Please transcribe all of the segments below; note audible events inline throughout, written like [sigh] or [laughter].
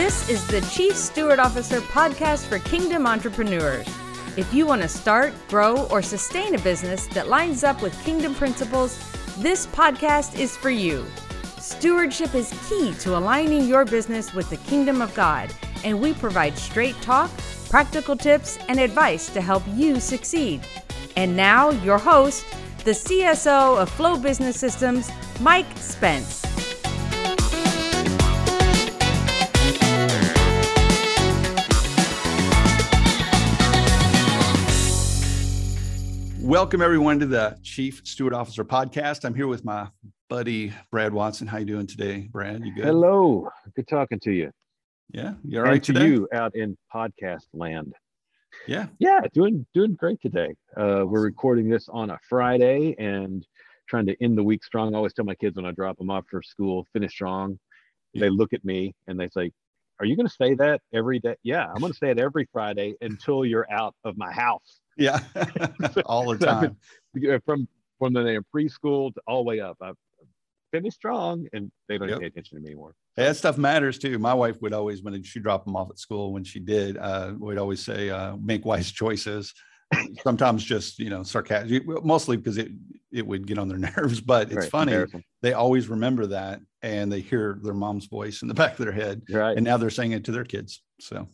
This is the Chief Steward Officer podcast for Kingdom entrepreneurs. If you want to start, grow, or sustain a business that lines up with Kingdom principles, this podcast is for you. Stewardship is key to aligning your business with the kingdom of God, and we provide straight talk, practical tips, and advice to help you succeed. And now, your host, the CSO of Flow Business Systems, Mike Spence. Welcome everyone to the Chief Steward Officer podcast. I'm here with my buddy Brad Watson. How you doing today, Brad? You good? Hello. Good talking to you. Yeah, you all right to today? you out in podcast land. Yeah, Yeah, doing doing great today. Uh, we're recording this on a Friday and trying to end the week strong. I always tell my kids when I drop them off for school, finish strong. Yeah. They look at me and they say, "Are you going to say that every day?" Yeah, I'm going to say it every Friday until you're out of my house. Yeah, [laughs] all the time. From from when they're preschool to all the way up. I've finished strong, and they don't Yep. pay attention to me anymore. Hey, that stuff matters too. My wife would always, when she dropped them off at school, when she did, uh, would always say, uh, "Make wise choices." Sometimes just you know sarcastic, mostly because it it would get on their [laughs] nerves. But it's Right, funny. They always remember that, and they hear their mom's voice in the [laughs] back of their head, Right. and now they're saying it to their kids. So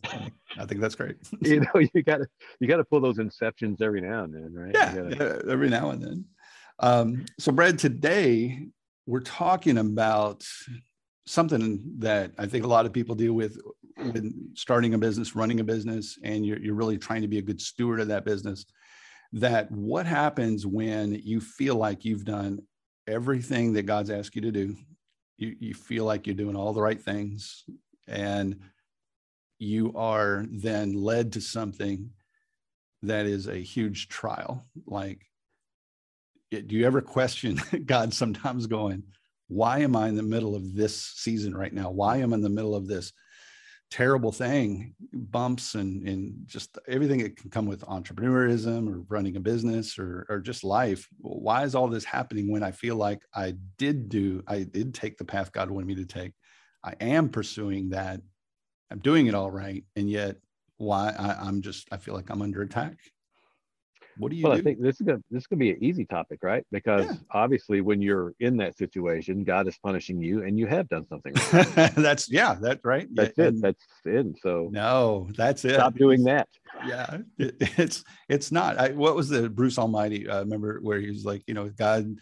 I think that's great. [laughs] you know you gotta you gotta pull those inceptions every now and then right yeah, gotta- yeah, every now and then. Um, so, Brad, today we're talking about something that I think a lot of people deal with when starting a business, running a business, and you're, you're really trying to be a good steward of that business. That what happens when you feel like you've done everything that God's asked you to do, you, you feel like you're doing all the right things, and you are then led to something that is a huge trial. Like, do you ever question [laughs] God sometimes going, why am I in the middle of this season right now? Why am I in the middle of this terrible thing, bumps and, and just everything that can come with entrepreneurism or running a business or, or just life? Why is all this happening when I feel like I did do, I did take the path God wanted me to take? I am pursuing that. I'm doing it all right. And yet why I, I'm just, I feel like I'm under attack. What do you well do? i think this is gonna this is gonna be an easy topic right because Yeah. obviously when you're in that situation god is punishing you and you have done something wrong. [laughs] that's yeah, that's right. that's Yeah, it that's it so No, that's it. stop doing that Yeah, it, it's it's not. I, what was the Bruce Almighty? Uh, remember where he was like, you know, God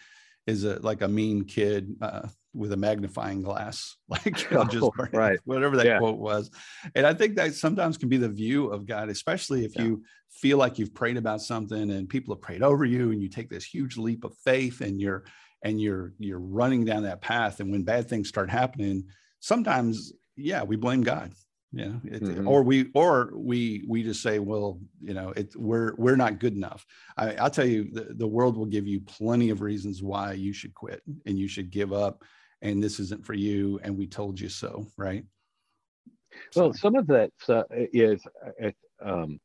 is a like a mean kid uh, with a magnifying glass, [laughs] like you know, [laughs] just Oh, right. [laughs] whatever that Yeah. quote was. And I think that sometimes can be the view of God, especially if Yeah. you feel like you've prayed about something and people have prayed over you, and you take this huge leap of faith, and you're and you're you're running down that path, and when bad things start happening, sometimes yeah, we blame God. Yeah, it, Mhm. or we or we we just say, well, you know, it we're we're not good enough. I, I'll tell you, the, the world will give you plenty of reasons why you should quit and you should give up, and this isn't for you, and we told you so, right? well So, some of that uh, is uh, um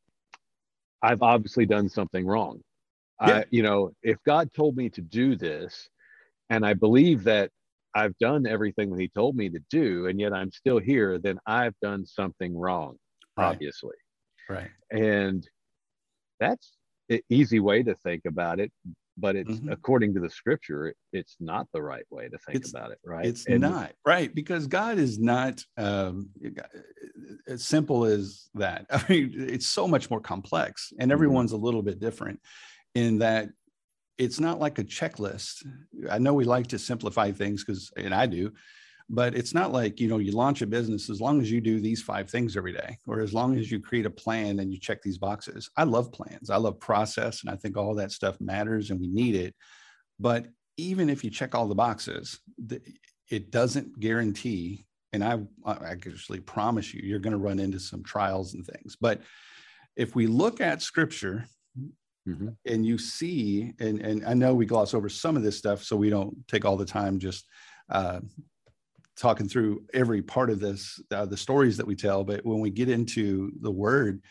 i've obviously done something wrong Yeah. i you know if god told me to do this and i believe that i've done everything that he told me to do and yet i'm still here then i've done something wrong Right. obviously right, and that's an easy way to think about it but it's Mhm. according to the scripture it's not the right way to think It's- about it right it's And- not right because God is not um, as simple as that. [laughs] I mean, it's so much more complex, and Mhm. everyone's a little bit different in that it's not like a checklist. I know we like to simplify things because, and I do, but it's not like you know you launch a business as long as you do these five things every day, or as long as you create a plan and you check these boxes. I love plans. I love process, and I think all that stuff matters, and we need it. But even if you check all the boxes, it doesn't guarantee. And I, I actually promise you, you're going to run into some trials and things. But if we look at Scripture Mhm. and you see, and and I know we gloss over some of this stuff, so we don't take all the time just uh, talking through every part of this, uh, the stories that we tell. But when we get into the Word,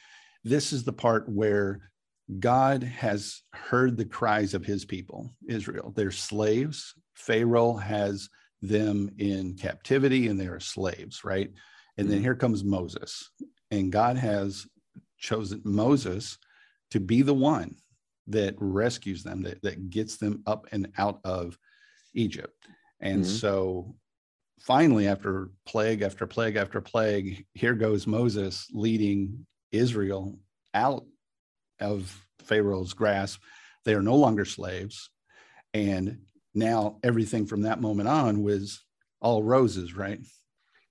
this is the part where God has heard the cries of His people, Israel. They're slaves. Pharaoh has them in captivity, and they are slaves, right? And then here comes Moses. And God has chosen Moses to be the one that rescues them, that, that gets them up and out of Egypt. And Mhm. so finally, after plague after plague after plague, here goes Moses leading Israel out of Pharaoh's grasp. They are no longer slaves. And now everything from that moment on was all roses, right?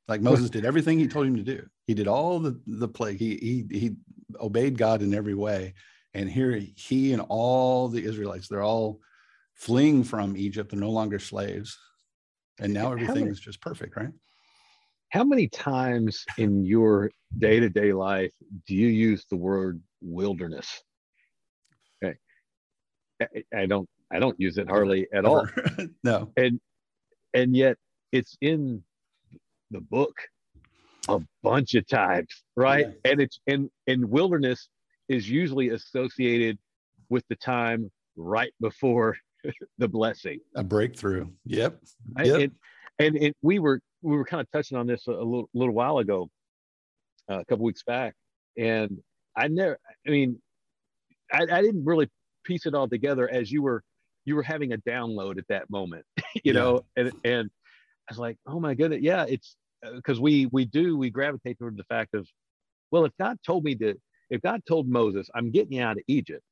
Like Moses did everything he told him to do. He did all the, the plague. He, he, he obeyed God in every way. And here he and all the Israelites, they're all fleeing from Egypt. They're no longer slaves. And now everything is just perfect, right? How many times in your day to day life do you use the word wilderness? Okay. I, I don't I don't use it hardly at all. [laughs] No. And yet it's in the book a bunch of times, right? Yeah. And it's and and wilderness is usually associated with the time right before the blessing. A breakthrough. Yep. Yep. And, and and we were we were kind of touching on this a, a little little while ago, uh, a couple weeks back, and I never. I mean, I, I didn't really piece it all together as you were you were having a download at that moment, [laughs] you Yeah. know, and and I was like, oh my goodness, yeah, it's because we we do we gravitate toward the fact of, well, if God told me to, if God told Moses, I'm getting you out of Egypt,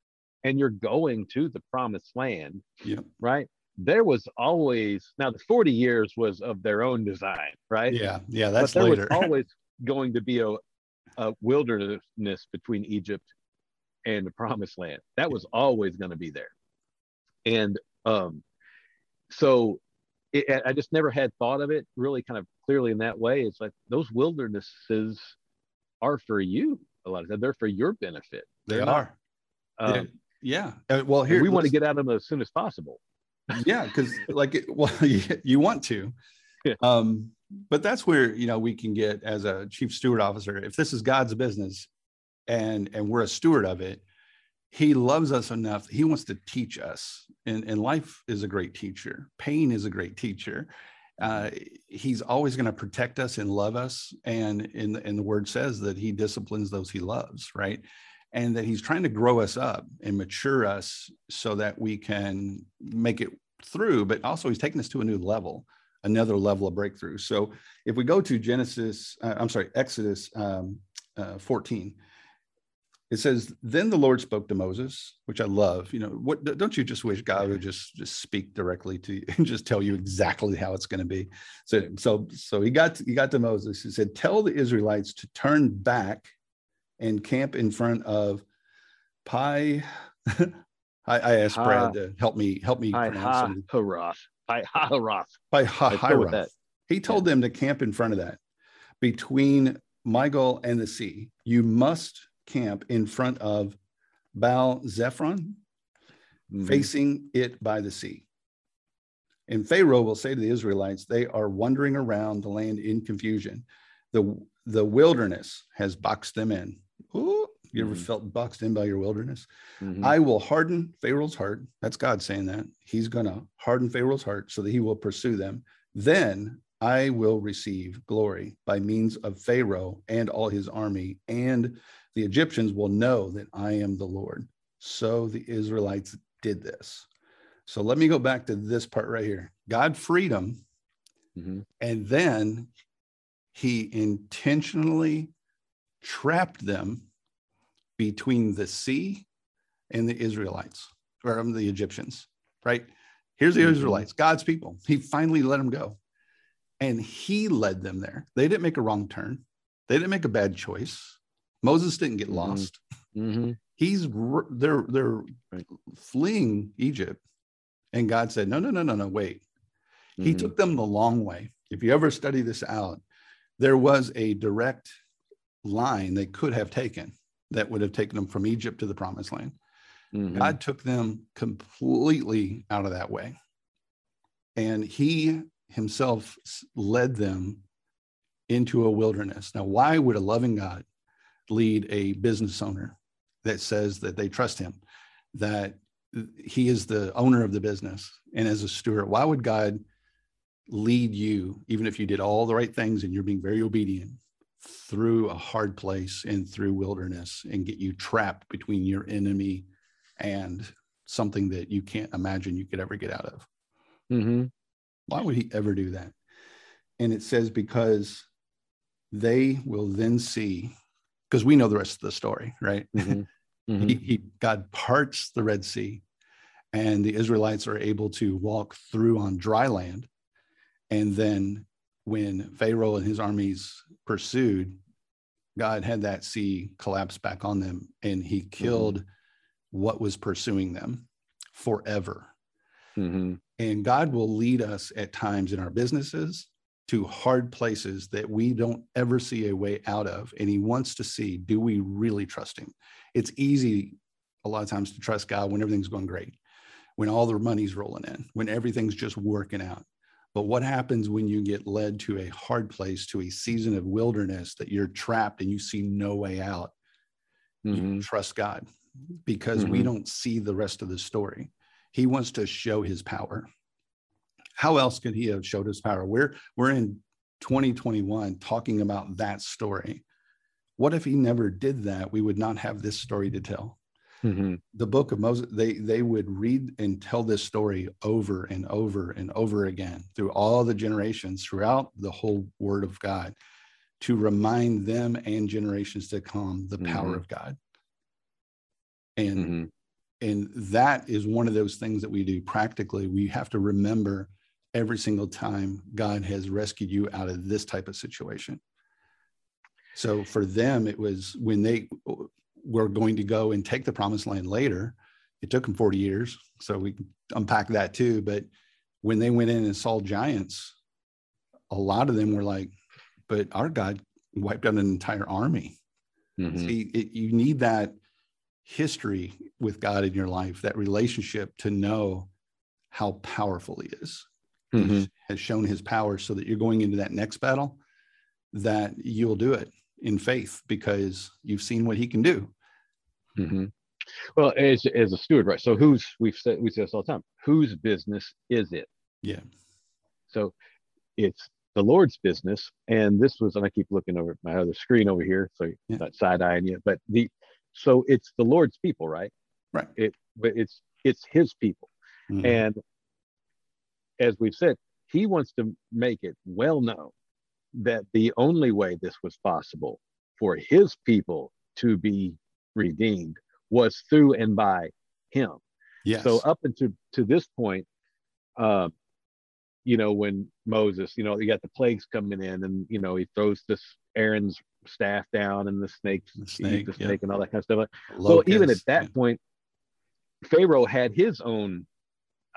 and you're going to the promised land, Yep. right? There was always now the 40 years was of their own design, right? Yeah. Yeah. That's but there later. was [laughs] always going to be a, a wilderness between Egypt and the promised land. That was always going to be there. And um, so it, I just never had thought of it really kind of clearly in that way. It's like those wildernesses are for you a lot of times. They're for your benefit. they not, are. Yeah. Um, yeah. Uh, well, here we want to get at them as soon as possible. yeah because like [laughs] well you, you want to Yeah. um but that's where you know we can get as a chief steward officer if this is god's business and and we're a steward of it he loves us enough he wants to teach us and and life is a great teacher pain is a great teacher uh, he's always going to protect us and love us and in and the word says that he disciplines those he loves right and that he's trying to grow us up and mature us so that we can make it through but also he's taking us to a new level another level of breakthrough. So if we go to genesis uh, i'm sorry exodus um, uh, 14 it says then the lord spoke to moses which i love you know what don't you just wish god would just just speak directly to you [laughs] and just tell you exactly how it's going to be? So so so he got he got to moses. He said tell the israelites to turn back and camp in front of pi [laughs] I, I asked Ha- brad to help me help me Hi, pronounce ha, Haroth. Ha, Haroth. by Let's go with Hiroth. that. He told them to camp in front of that between Migdol and the sea. You must camp in front of Baal Zephron, Mhm. facing it by the sea. And Pharaoh will say to the Israelites, they are wandering around the land in confusion. The, the wilderness has boxed them in. Ooh, you ever Mhm. felt boxed in by your wilderness? Mhm. I will harden Pharaoh's heart. That's God saying that. He's going to harden Pharaoh's heart so that he will pursue them. Then I will receive glory by means of Pharaoh and all his army, and the Egyptians will know that I am the Lord. So the Israelites did this. So let me go back to this part right here. God freed them, Mhm. and then he intentionally trapped them between the sea and the Israelites or um, the Egyptians, right? Here's the Mhm. Israelites, God's people. He finally let them go. And he led them there. They didn't make a wrong turn. They didn't make a bad choice. Moses didn't get Mhm. lost. Mhm. He's they're they're Right. fleeing Egypt. And God said, "No, no, no, no, no, wait. He Mhm. took them the long way. If you ever study this out, there was a direct line they could have taken that would have taken them from Egypt to the promised land. Mhm. God took them completely out of that way. And he himself led them into a wilderness. Now, why would a loving God lead a business owner that says that they trust him, that he is the owner of the business and as a steward? Why would God lead you, even if you did all the right things and you're being very obedient? Through a hard place and through wilderness and get you trapped between your enemy and something that you can't imagine you could ever get out of. Mm-hmm. Why would he ever do that? And it says, because they will then see, because we know the rest of the story, right? Mm-hmm. [laughs] Mm-hmm. he, he, God parts the Red Sea, and the Israelites are able to walk through on dry land. And then when Pharaoh and his armies pursued, God had that sea collapse back on them, and he Mm-hmm. killed what was pursuing them forever. Mm-hmm. And God will lead us at times in our businesses to hard places that we don't ever see a way out of. And He wants to see do we really trust Him? It's easy a lot of times to trust God when everything's going great, when all the money's rolling in, when everything's just working out. But what happens when you get led to a hard place, to a season of wilderness that you're trapped and you see no way out? Mm-hmm. You trust God because we Mhm. don't see the rest of the story. He wants to show his power. How else could he have showed his power? We're we're in 2021 talking about that story. What if he never did that? We would not have this story to tell. Mm-hmm. The book of Moses, they they would read and tell this story over and over and over again through all the generations, throughout the whole word of God, to remind them and generations to come the power Mhm. of God. And Mm-hmm. and that is one of those things that we do practically we have to remember every single time god has rescued you out of this type of situation so for them it was when they were going to go and take the promised land later it took them 40 years so we unpack that too but when they went in and saw giants a lot of them were like but our god wiped out an entire army Mm-hmm. See, it, you need that history with God in your life, that relationship to know how powerful He is. Mm-hmm. has shown His power so that you're going into that next battle, that you'll do it in faith because you've seen what He can do. Mm-hmm. Well, as as a steward, right? So who's we've said we say this all the time. Whose business is it? Yeah. So it's the Lord's business. And this was, and I keep looking over at my other screen over here, so Yeah. not side eyeing you, but the so it's the Lord's people, right? Right. It but it's it's his people. Mhm. And as we've said, he wants to make it well known that the only way this was possible for his people to be redeemed was through and by him. yes. So up until to this point, uh, you know, when Moses, you know, you got the plagues coming in, and you know, he throws this Aaron's staff down, and the snakes, The snake, the yeah. snake, and all that kind of stuff. So even at that yeah. point, Pharaoh had his own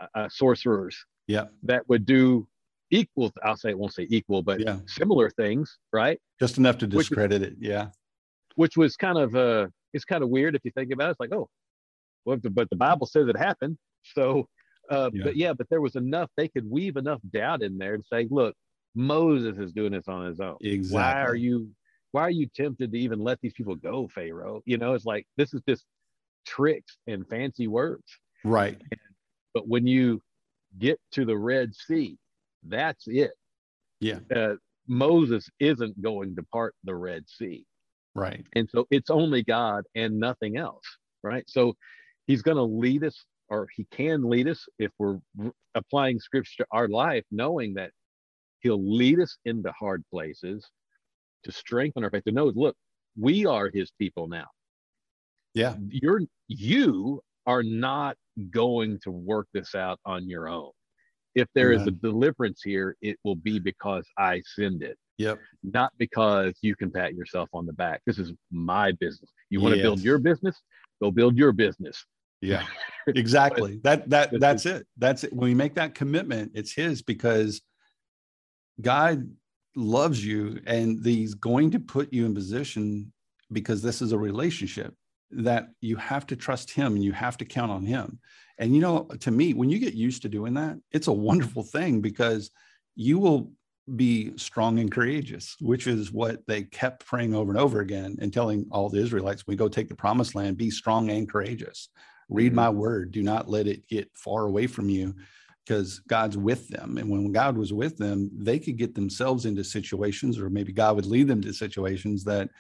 uh, uh, sorcerers yeah, that would do equal. I'll say, I won't say equal, but yeah, similar things, right? just enough to Which discredit it. Yeah, Which was kind of uh, it's kind of weird if you think about it. It's like, oh, well, but the Bible says it happened. [laughs] So, uh, Yeah. but yeah, but there was enough. They could weave enough doubt in there and say, look, Moses is doing this on his own. exactly. Why are you? Why are you tempted to even let these people go, Pharaoh? You know, it's like this is just tricks and fancy words. right? But when you get to the Red Sea, that's it. Yeah, Uh, Moses isn't going to part the Red Sea. Right. And so it's only God and nothing else, right? So he's going to lead us, or he can lead us if we're applying scripture to our life, knowing that he'll lead us into hard places to strengthen our faith, to know, look, we are his people now. Yeah, You're, you are not going to work this out on your own. If there is a deliverance here, it will be because I send it yep, not because you can pat yourself on the back. This is my business. You want to build your business? Go build your business. yeah. [laughs] exactly that that that's it that's it when we make that commitment it's his because god loves you and he's going to put you in position because this is a relationship that you have to trust him and you have to count on him and you know to me when you get used to doing that it's a wonderful thing because you will be strong and courageous which is what they kept praying over and over again and telling all the israelites we go take the promised land be strong and courageous read Mhm. my word do not let it get far away from you because God's with them. And when God was with them, they could get themselves into situations, or maybe God would lead them to situations that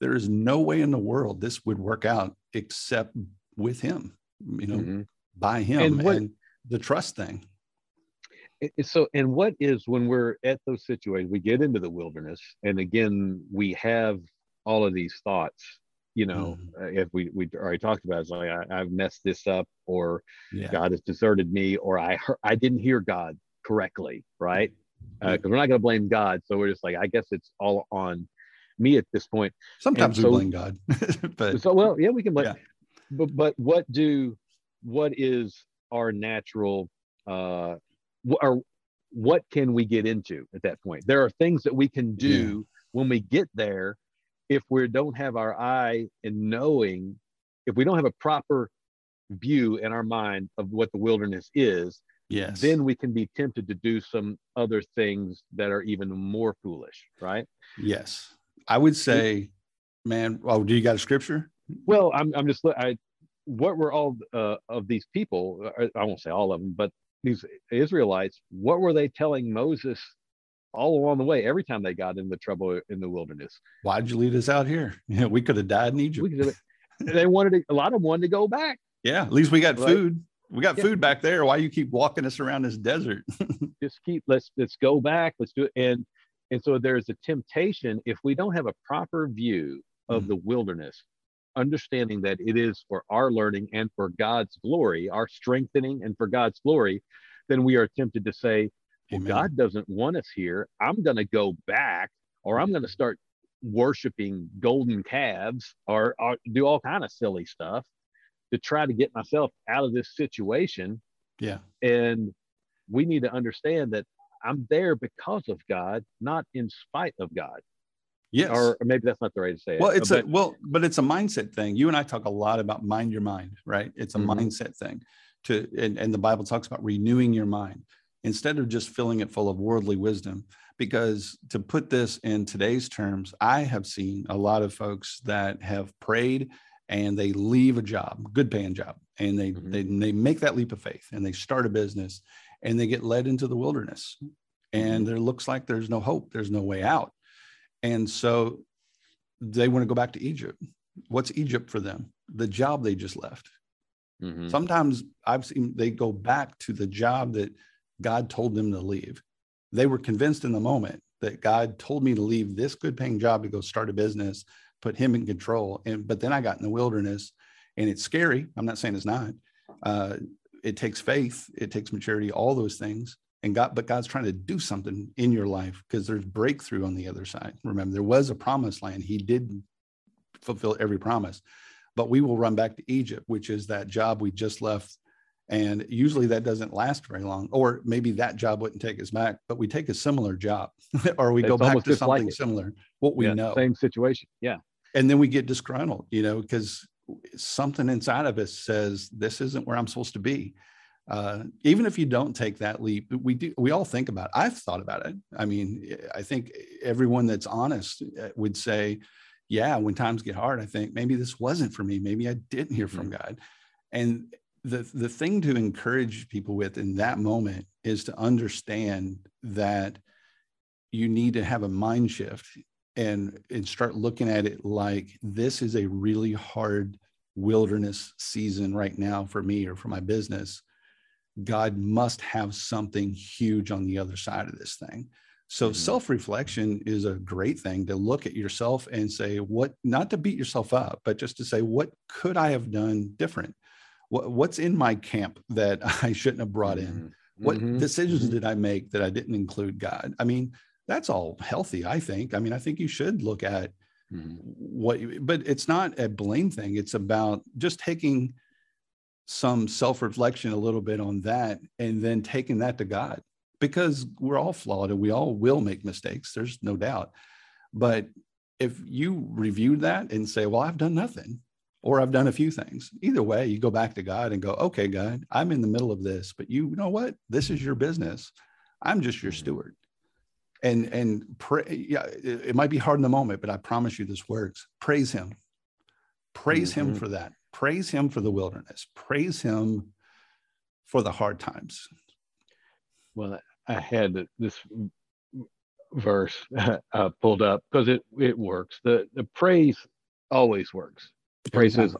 there is no way in the world this would work out except with Him, you know, mm-hmm. By Him and, what, and the trust thing. So, and what is when we're at those situations, we get into the wilderness, and again, we have all of these thoughts you know mm. if we we already talked about it, it's like I, have messed this up or yeah. god has deserted me or i heard, i didn't hear god correctly right because uh, we're not going to blame god so we're just like i guess it's all on me at this point sometimes and we blame god [laughs] but so well yeah we can blame yeah. but but what do what is our natural uh or what can we get into at that point there are things that we can do yeah. when we get there if we don't have our eye in knowing, if we don't have a proper view in our mind of what the wilderness is, yes, then we can be tempted to do some other things that are even more foolish, right? Yes, I would say, man. Oh, do you got a scripture? Well, I'm I'm just I what were all uh, of these people? Uh, I won't say all of them, but these Israelites. What were they telling Moses all along the way, every time they got into trouble in the wilderness. Why'd you lead us out here? [laughs] Yeah, we could have died in Egypt. [laughs] they wanted to, a lot of them wanted to go back. Yeah, at least we got right? food. We got yeah. food back there. Why you keep walking us around this desert? [laughs] Just keep let's let's go back. Let's do it. And and so there's a temptation if we don't have a proper view of mm. the wilderness, understanding that it is for our learning and for God's glory, our strengthening and for God's glory, then we are tempted to say, well, God doesn't want us here. I'm going to go back or I'm going to start worshiping golden calves or, or do all kind of silly stuff to try to get myself out of this situation. Yeah. And we need to understand that I'm there because of God, not in spite of God. Yes. Or, maybe that's not the right way to say it. Well, it's but, a well, but it's a mindset thing. You and I talk a lot about mind your mind, right? It's a mm-hmm. mindset thing. To and, and the Bible talks about renewing your mind instead of just filling it full of worldly wisdom. Because to put this in today's terms, I have seen a lot of folks that have prayed and they leave a job, good paying job, and they, mm-hmm. they, they make that leap of faith and they start a business and they get led into the wilderness. And mm-hmm. there looks like there's no hope, there's no way out. And so they want to go back to Egypt. What's Egypt for them? The job they just left. Mm-hmm. Sometimes I've seen they go back to the job that God told them to leave. They were convinced in the moment that God told me to leave this good paying job to go start a business, put him in control. And but then I got in the wilderness and it's scary. I'm not saying it's not. Uh, it takes faith, it takes maturity, all those things. And God, but God's trying to do something in your life because there's breakthrough on the other side. Remember, there was a promised land. He did fulfill every promise, but we will run back to Egypt, which is that job we just left and usually that doesn't last very long, or maybe that job wouldn't take us back, but we take a similar job [laughs] or we it's go back to something like similar, what we yeah, know. Same situation. Yeah. And then we get disgruntled, you know, because something inside of us says, this isn't where I'm supposed to be. Uh, even if you don't take that leap, we do, we all think about it. I've thought about it. I mean, I think everyone that's honest uh, would say, yeah, when times get hard, I think maybe this wasn't for me. Maybe I didn't hear from mm-hmm. God. And the the thing to encourage people with in that moment is to understand that you need to have a mind shift and and start looking at it like this is a really hard wilderness season right now for me or for my business god must have something huge on the other side of this thing so mm-hmm. self-reflection is a great thing to look at yourself and say what not to beat yourself up but just to say what could i have done different what, what's in my camp that [laughs] I shouldn't have brought in? Mm-hmm. What mm-hmm. decisions mm-hmm. did I make that I didn't include God? I mean, that's all healthy, I think. I mean, I think you should look at mm-hmm. what, you, but it's not a blame thing. It's about just taking some self reflection a little bit on that and then taking that to God because we're all flawed and we all will make mistakes. There's no doubt. But if you review that and say, well, I've done nothing, or I've done a few things. Either way, you go back to God and go, okay, God, I'm in the middle of this, but you know what? This is your business. I'm just your mm-hmm. steward. And and pray, yeah, it, it might be hard in the moment, but I promise you this works. Praise him. Praise mm-hmm. him for that. Praise him for the wilderness. Praise him for the hard times. well, I had this verse [laughs] uh, pulled up because it it works. The the praise always works. Praise is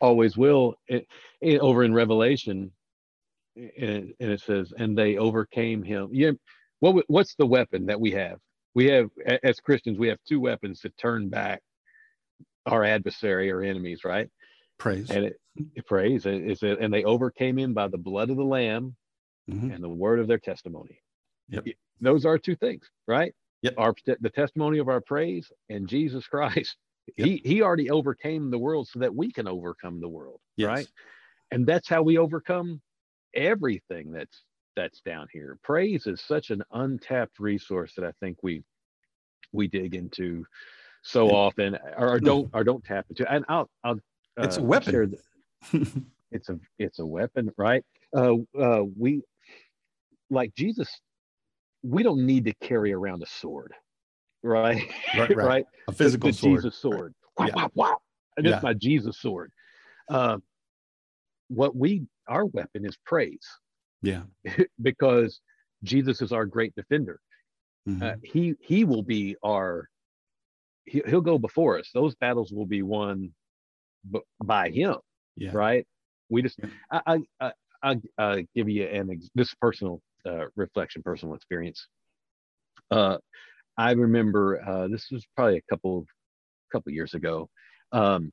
always will. It, it, over in Revelation, and, and it says, "And they overcame him." Yeah, what what's the weapon that we have? We have as Christians, we have two weapons to turn back our adversary or enemies, right? Praise and it, praise is it, and they overcame him by the blood of the Lamb mm-hmm. and the word of their testimony. Yep. Those are two things, right? Yep. Our the testimony of our praise and Jesus Christ. Yep. He he already overcame the world so that we can overcome the world, yes. right? And that's how we overcome everything that's that's down here. Praise is such an untapped resource that I think we we dig into so often or, or [laughs] don't or don't tap into. And I'll I'll it's a weapon. [laughs] it's a it's a weapon, right? Uh, uh, we like Jesus. We don't need to carry around a sword, right? Right, right. [laughs] right? A physical the, the sword. Jesus sword. Right. Wow, wow, wow. And yeah. my Jesus sword. Uh, what we our weapon is praise. Yeah. [laughs] because Jesus is our great defender. Mm-hmm. Uh, he he will be our he, will go before us. Those battles will be won b- by him. Yeah. Right. We just yeah. I I I I give you an ex- this personal uh, reflection, personal experience. Uh, I remember uh, this was probably a couple of couple years ago. Um,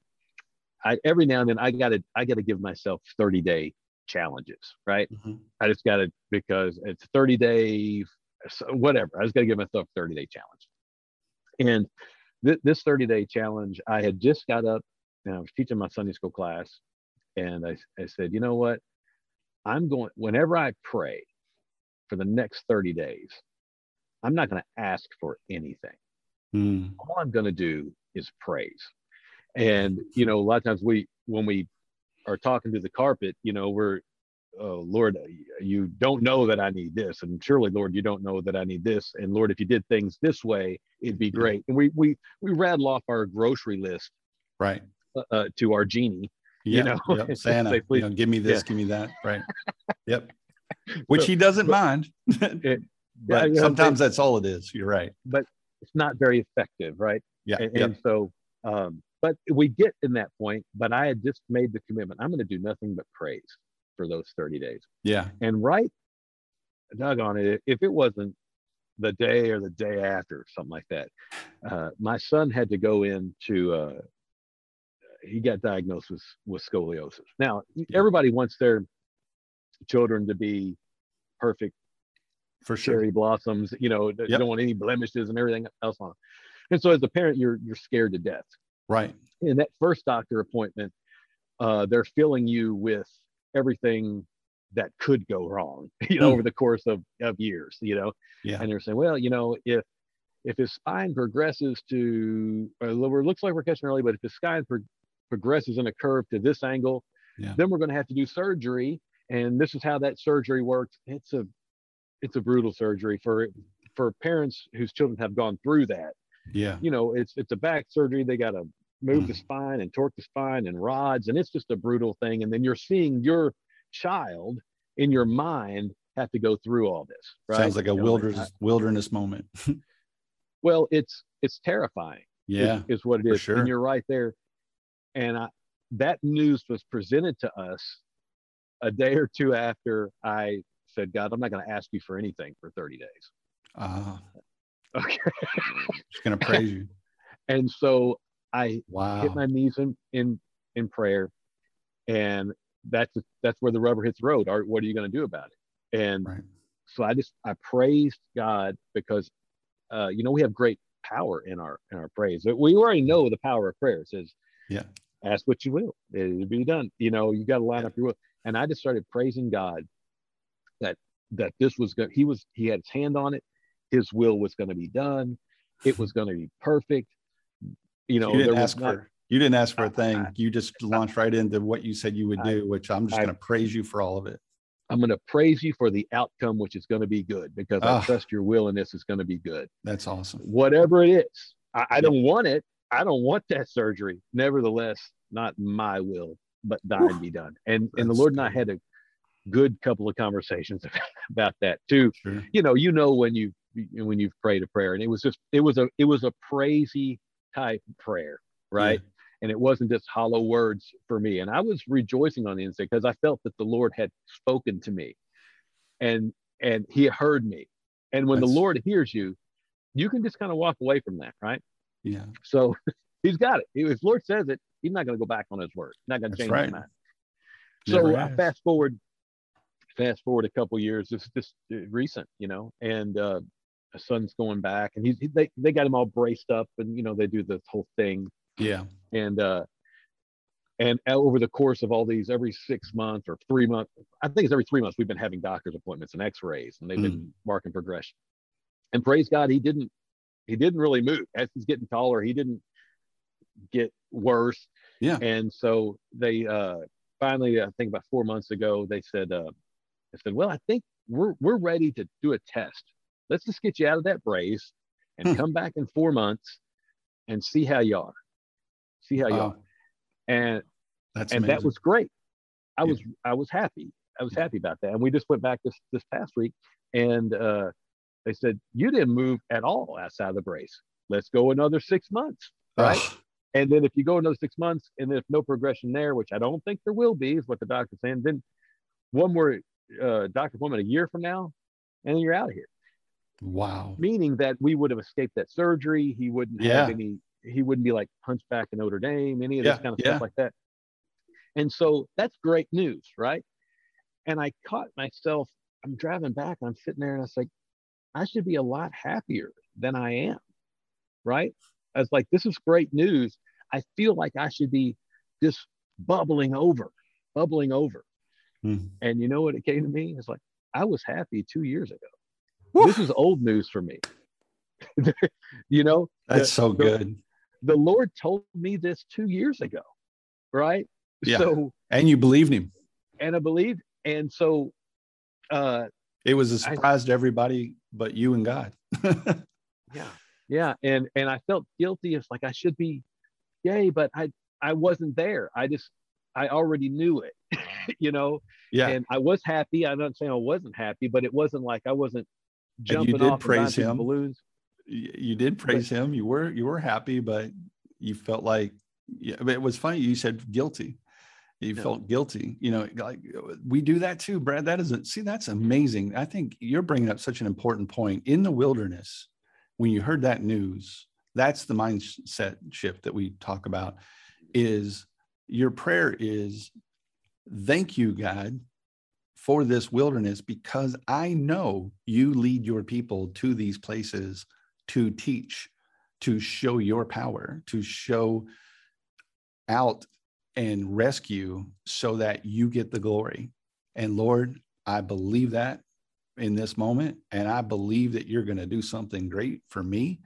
I every now and then I gotta I gotta give myself 30 day challenges, right? Mm-hmm. I just got to because it's 30 day, whatever. I just got to give myself 30 day challenge. And th- this 30 day challenge, I had just got up and I was teaching my Sunday school class, and I, I said, you know what? I'm going whenever I pray for the next 30 days, I'm not going to ask for anything. Mm. All I'm going to do is praise. And you know, a lot of times we when we are talking to the carpet, you know, we're, oh, Lord, you don't know that I need this, and surely, Lord, you don't know that I need this, and Lord, if you did things this way, it'd be great. And we we we rattle off our grocery list, right, uh, to our genie. Yeah, you know, yep. [laughs] Santa, say, you know, give me this, yeah. give me that, right? [laughs] Yep. Which so, he doesn't but, mind, [laughs] it, but yeah, sometimes that's all it is. You're right, but it's not very effective, right? Yeah, and, yep. and so um, but we get in that point but i had just made the commitment i'm going to do nothing but praise for those 30 days yeah and right dug on it if it wasn't the day or the day after something like that uh, my son had to go into uh, he got diagnosed with, with scoliosis now everybody wants their children to be perfect for sure. cherry blossoms you know yep. you don't want any blemishes and everything else on and so as a parent you're you're scared to death Right. In that first doctor appointment, uh, they're filling you with everything that could go wrong, [laughs] you know, mm. over the course of, of years, you know. Yeah. And they're saying, well, you know, if if his spine progresses to, uh, it looks like we're catching early, but if his spine pro- progresses in a curve to this angle, yeah. then we're going to have to do surgery. And this is how that surgery works. It's a, it's a brutal surgery for for parents whose children have gone through that. Yeah. You know, it's it's a back surgery. They got to move mm. the spine and torque the spine and rods, and it's just a brutal thing. And then you're seeing your child in your mind have to go through all this. Right? Sounds like a you wilderness know, wilderness moment. [laughs] well, it's it's terrifying. Yeah, is, is what it is. Sure. And you're right there. And I, that news was presented to us a day or two after I said, God, I'm not going to ask you for anything for 30 days. Uh, Okay. Just gonna praise you. [laughs] and so I wow. hit my knees in in, in prayer, and that's that's where the rubber hits the road. What are you going to do about it? And right. so I just I praised God because uh, you know we have great power in our in our praise. But We already know the power of prayer. It says, yeah, ask what you will, it'll be done. You know, you got to line up your will. And I just started praising God that that this was good. He was he had his hand on it his will was going to be done. It was going to be perfect. You know, you didn't ask not, for you didn't ask for a thing. I, you just launched right into what you said you would do, which I'm just going to praise you for all of it. I'm going to praise you for the outcome, which is going to be good because I trust your will and this is going to be good. That's awesome. Whatever it is, I, I don't want it. I don't want that surgery. Nevertheless, not my will, but thine be done. And and the Lord and I had a good couple of conversations [laughs] about that too. Sure. You know, you know when you when you've prayed a prayer, and it was just it was a it was a praisey type prayer, right? Yeah. And it wasn't just hollow words for me. And I was rejoicing on the inside because I felt that the Lord had spoken to me, and and He heard me. And when That's- the Lord hears you, you can just kind of walk away from that, right? Yeah. So [laughs] He's got it. If Lord says it, He's not going to go back on His word. He's not going to change right. his mind. So I fast forward, fast forward a couple years. This is just uh, recent, you know, and uh, my son's going back, and he's he, they they got him all braced up, and you know they do this whole thing, Yeah. and uh, and over the course of all these, every six months or three months, I think it's every three months, we've been having doctor's appointments and X-rays, and they've been marking progression. And praise God, he didn't he didn't really move as he's getting taller. He didn't get worse. Yeah. And so they uh, finally, I think about four months ago, they said, uh, they said, well, I think we're we're ready to do a test. Let's just get you out of that brace and Hmm. come back in four months and see how you are. See how you Wow. are. And That's and that was great. I Yeah. was I was happy. I was Yeah. happy about that. And we just went back this this past week, and uh, they said you didn't move at all outside of the brace. Let's go another six months, right? Ugh. And then if you go another six months, and then if no progression there, which I don't think there will be, is what the doctor's saying, then one more uh, doctor appointment a year from now, and then you're out of here. wow. Meaning that we would have escaped that surgery. He wouldn't Yeah. have any. He wouldn't be like hunchback in Notre Dame, any of Yeah, this kind of yeah. stuff like that. And so that's great news, right? And I caught myself. I'm driving back. I'm sitting there, and I was like, I should be a lot happier than I am, right? I was like, this is great news. I feel like I should be just bubbling over, bubbling over. Hmm. And you know what it came to me? It's like I was happy two years ago. Woo. This is old news for me. [laughs] you know, That's the- so good. the Lord told me this two years ago, right? Yeah. So, And you believed him. and I believe, and so, uh, It was a surprise to everybody but you and God. [laughs] yeah, yeah, and and I felt guilty. It's like I should be, yay, but I I wasn't there. I just I already knew it, [laughs] you know. yeah. And I was happy. I'm not saying I wasn't happy, but it wasn't like I wasn't And you did off praise him. balloons. You did praise him. You were you were happy, but you felt like yeah. But it was funny. You said guilty. You Yeah. felt guilty. You know, like we do that too, Brad. That isn't. See, that's amazing. I think you're bringing up such an important point in the wilderness. When you heard that news, that's the mindset shift that we talk about. Is your prayer is, thank you, God, for this wilderness because I know you lead your people to these places to teach, to show your power, to show out and rescue so that you get the glory. And Lord, I believe that in this moment. And I believe that you're going to do something great for me.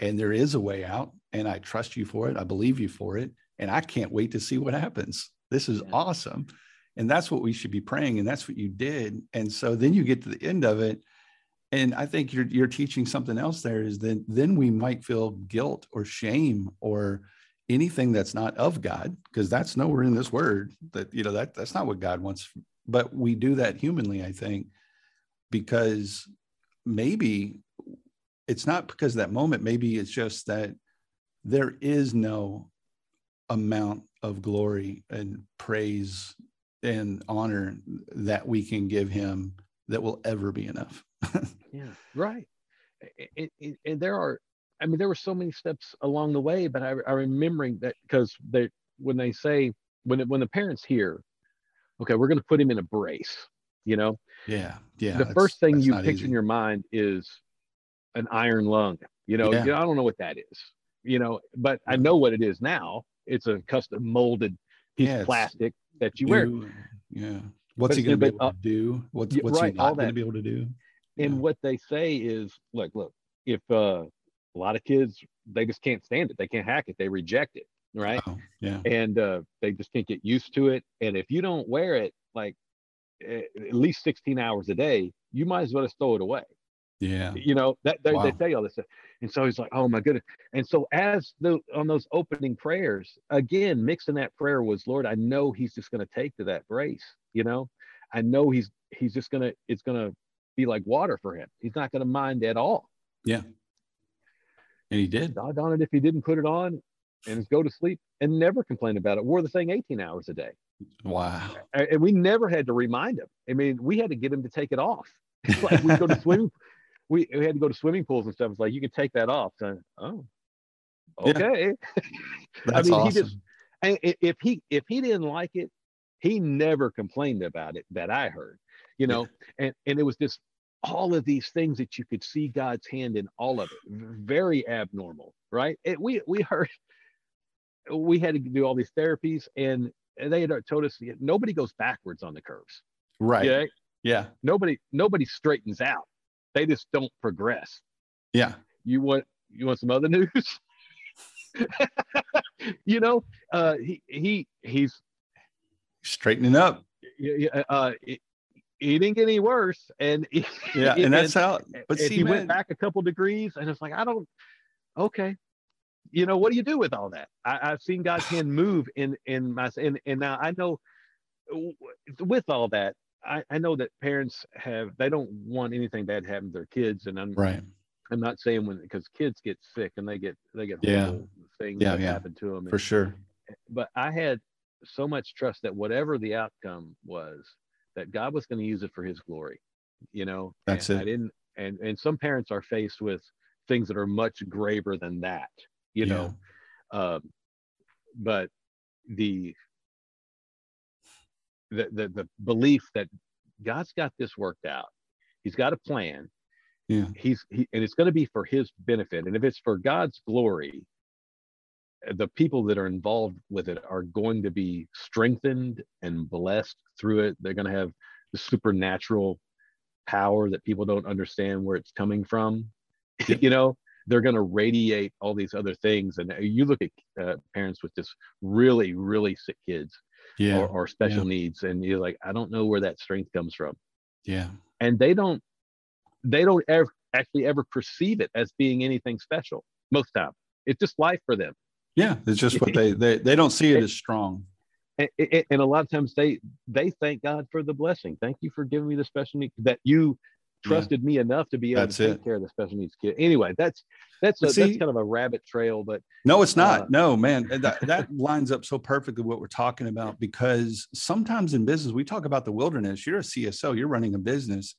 And there is a way out. And I trust you for it. I believe you for it. And I can't wait to see what happens. This is Yeah. awesome. And that's what we should be praying. And that's what you did. And so then you get to the end of it. And I think you're you're teaching something else there is then then we might feel guilt or shame or anything that's not of God, because that's nowhere in this word that you know that that's not what God wants. But we do that humanly, I think, because maybe it's not because that moment, maybe it's just that there is no amount of glory and praise and honor that we can give him that will ever be enough. [laughs] Yeah, right. And, and, and there are, I mean, there were so many steps along the way, but I, I remembering that because they, when they say, when when the parents hear, okay, we're going to put him in a brace, you know, yeah. Yeah. the first thing you picture easy. in your mind is an iron lung. You know, Yeah. you know, I don't know what that is, you know, but I know what it is now. It's a custom molded piece Yeah, of plastic that you wear. Yeah. What's But- he going to be able uh, to do? What's, what's right, he not going to be able to do? And Yeah. what they say is, look, look, if uh, a lot of kids, they just can't stand it. They can't hack it. They reject it. Right. Oh, yeah. and uh, they just can't get used to it. And if you don't wear it like at least 16 hours a day, you might as well just throw it away. Yeah. You know that they, they Wow. tell you all this stuff. And so he's like, "Oh my goodness!" And so as the on those opening prayers, again, mixing that prayer was, "Lord, I know he's just going to take to that brace." You know, I know he's he's just gonna it's gonna be like water for him. He's not gonna mind at all. Yeah. And he did. Doggone it if he didn't put it on and go to sleep and never complain about it. Wore the thing 18 hours a day. Wow. And we never had to remind him. I mean, we had to get him to take it off. like we go to [laughs] swimming, we, we had to go to swimming pools and stuff. It's like you can take that off. So, oh, okay. Yeah. [laughs] I mean, awesome. he just and if he if he didn't like it, he never complained about it that I heard. You know, yeah. and and it was just all of these things that you could see God's hand in all of it. Very abnormal, right? It, we we heard we had to do all these therapies, and they had told us nobody goes backwards on the curves. Right. Yeah. Yeah. Nobody nobody straightens out. They just don't progress. Yeah. You want you want some other [laughs] news? [laughs] you know, uh, he he he's straightening up. Yeah. Uh, it, he didn't get any worse, and [laughs] yeah, and that's how. But see, he man, went back a couple degrees, and it's like I don't. Okay, you know what do you do with all that? I, have seen God's [sighs] hand move in in my and and now I know with all that I, I know that parents have they don't want anything bad happen to their kids, and I'm right. I'm not saying when because kids get sick and they get they get yeah things yeah, that yeah. happen to them for sure. But I had so much trust that whatever the outcome was, that God was going to use it for His glory. You know, that's and it. I didn't, and and some parents are faced with things that are much graver than that. You yeah. know, um, but the the, the the belief that God's got this worked out. He's got a plan. Yeah. He's he, and it's going to be for his benefit. And if it's for God's glory, the people that are involved with it are going to be strengthened and blessed through it. They're going to have the supernatural power that people don't understand where it's coming from. Yeah. [laughs] you know, they're going to radiate all these other things. And you look at uh, parents with just really, really sick kids yeah. or, or special yeah. needs, and you're like, I don't know where that strength comes from. Yeah. And they don't, they don't ever actually ever perceive it as being anything special most time. It's just life for them. Yeah, it's just what they they they don't see it as strong. And, and, a lot of times they they thank God for the blessing. Thank you for giving me the special needs that you trusted yeah. me enough to be able that's to take it. care of the special needs kid. Anyway, that's that's a, See, that's kind of a rabbit trail, but no, it's not. Uh, no, man, [laughs] that that lines up so perfectly what we're talking about because sometimes in business we talk about the wilderness. You're a CSO, you're running a business,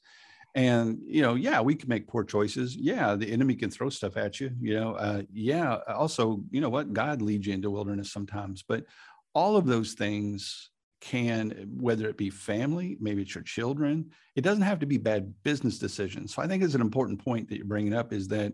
and you know yeah we can make poor choices. Yeah the enemy can throw stuff at you you know uh, yeah also you know what? God leads you into wilderness sometimes but all of those things can whether it be family maybe it's your children it doesn't have to be bad business decisions. So i think it's an important point that you're bringing up is that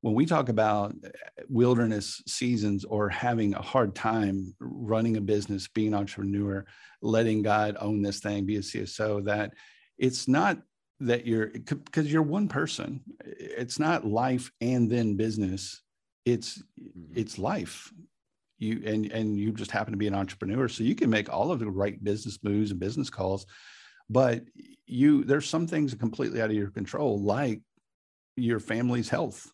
when we talk about uh, wilderness seasons or having a hard time running a business being an entrepreneur letting god own this thing be a cso that it's not that you're because you're one person. It's not life and then business. It's mm-hmm. it's life. You and and you just happen to be an entrepreneur so you can make all of the right business moves and business calls but you there's some things completely out of your control like your family's health.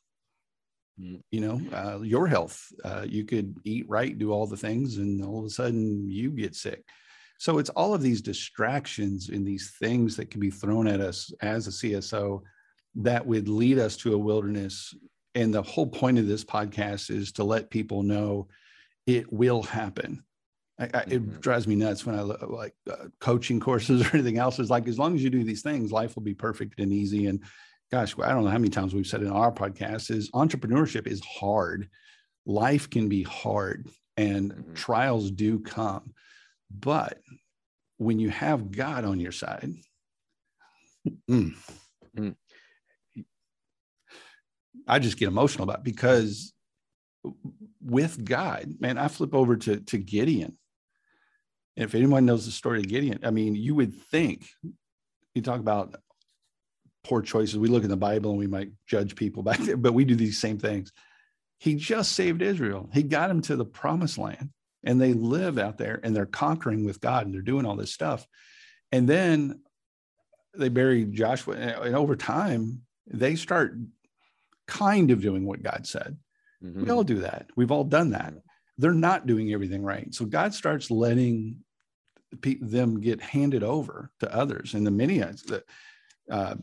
Mm-hmm. you know uh, your health. Uh, you could eat right do all the things and all of a sudden you get sick so it's all of these distractions and these things that can be thrown at us as a CSO that would lead us to a wilderness. And the whole point of this podcast is to let people know it will happen. I, I, it mm-hmm. drives me nuts when I like uh, coaching [laughs] courses or anything else. Is like as long as you do these things, life will be perfect and easy. And gosh, I don't know how many times we've said in our podcast is entrepreneurship is hard. Life can be hard, and mm-hmm. trials do come. But when you have God on your side, mm, mm, I just get emotional about because with God, man, I flip over to, to Gideon. If anyone knows the story of Gideon, I mean, you would think you talk about poor choices. We look in the Bible and we might judge people [laughs] back there, but we do these same things. He just saved Israel. He got him to the promised land and they live out there and they're conquering with God and they're doing all this stuff. And then they bury Joshua, and over time, they start kind of doing what God said. Mm-hmm. We all do that. We've all done that. They're not doing everything right. So God starts letting them get handed over to others. And the Midianites, the, uh,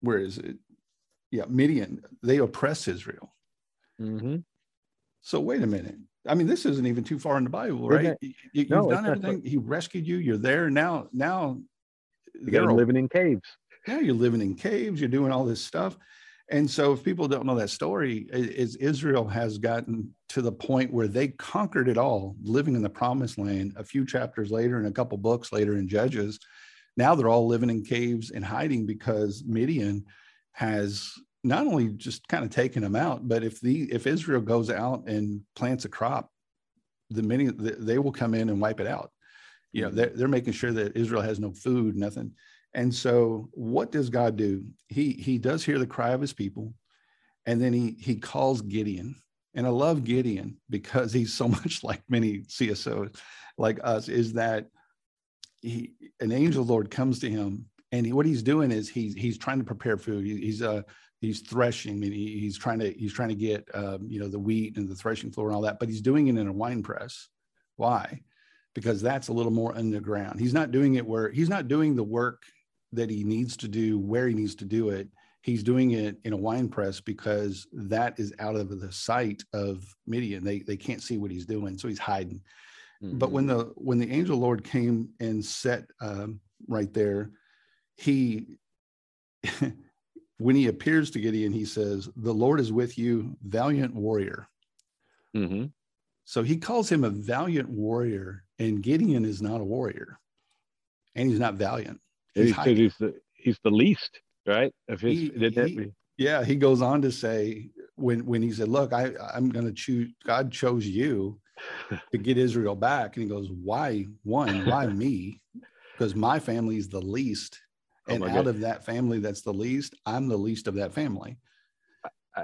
where is it? Yeah, Midian, they oppress Israel. Mm-hmm. So wait a minute. I mean, this isn't even too far in the Bible, right? You, have no, done everything. He rescued you. You're there now. Now you're living in caves. Yeah, you're living in caves. You're doing all this stuff. And so, if people don't know that story, is Israel has gotten to the point where they conquered it all, living in the promised land. A few chapters later, and a couple books later in Judges, now they're all living in caves and hiding because Midian has not only just kind of taking them out, but if the if Israel goes out and plants a crop, the many they will come in and wipe it out. You know, mm-hmm. they're, they're making sure that Israel has no food, nothing. And so, what does God do? He he does hear the cry of his people, and then he he calls Gideon. And I love Gideon because he's so [laughs] much like many CSOs like us. Is that he an angel Lord comes to him, and he, what he's doing is he's he's trying to prepare food. He, he's uh he's threshing. I mean, he, he's trying to he's trying to get um, you know the wheat and the threshing floor and all that, but he's doing it in a wine press. Why? Because that's a little more underground. He's not doing it where he's not doing the work that he needs to do where he needs to do it he's doing it in a wine press because that is out of the sight of midian they, they can't see what he's doing so he's hiding mm-hmm. but when the when the angel lord came and set um, right there he [laughs] when he appears to gideon he says the lord is with you valiant warrior mm-hmm. so he calls him a valiant warrior and gideon is not a warrior and he's not valiant He's, he he's the he's the least, right? Of his he, he, yeah, he goes on to say when when he said, "Look, I I'm going to choose. God chose you to get Israel back," and he goes, "Why one? Why me? Because my family is the least, Oh and oh out God. of that family that's the least, I'm the least of that family."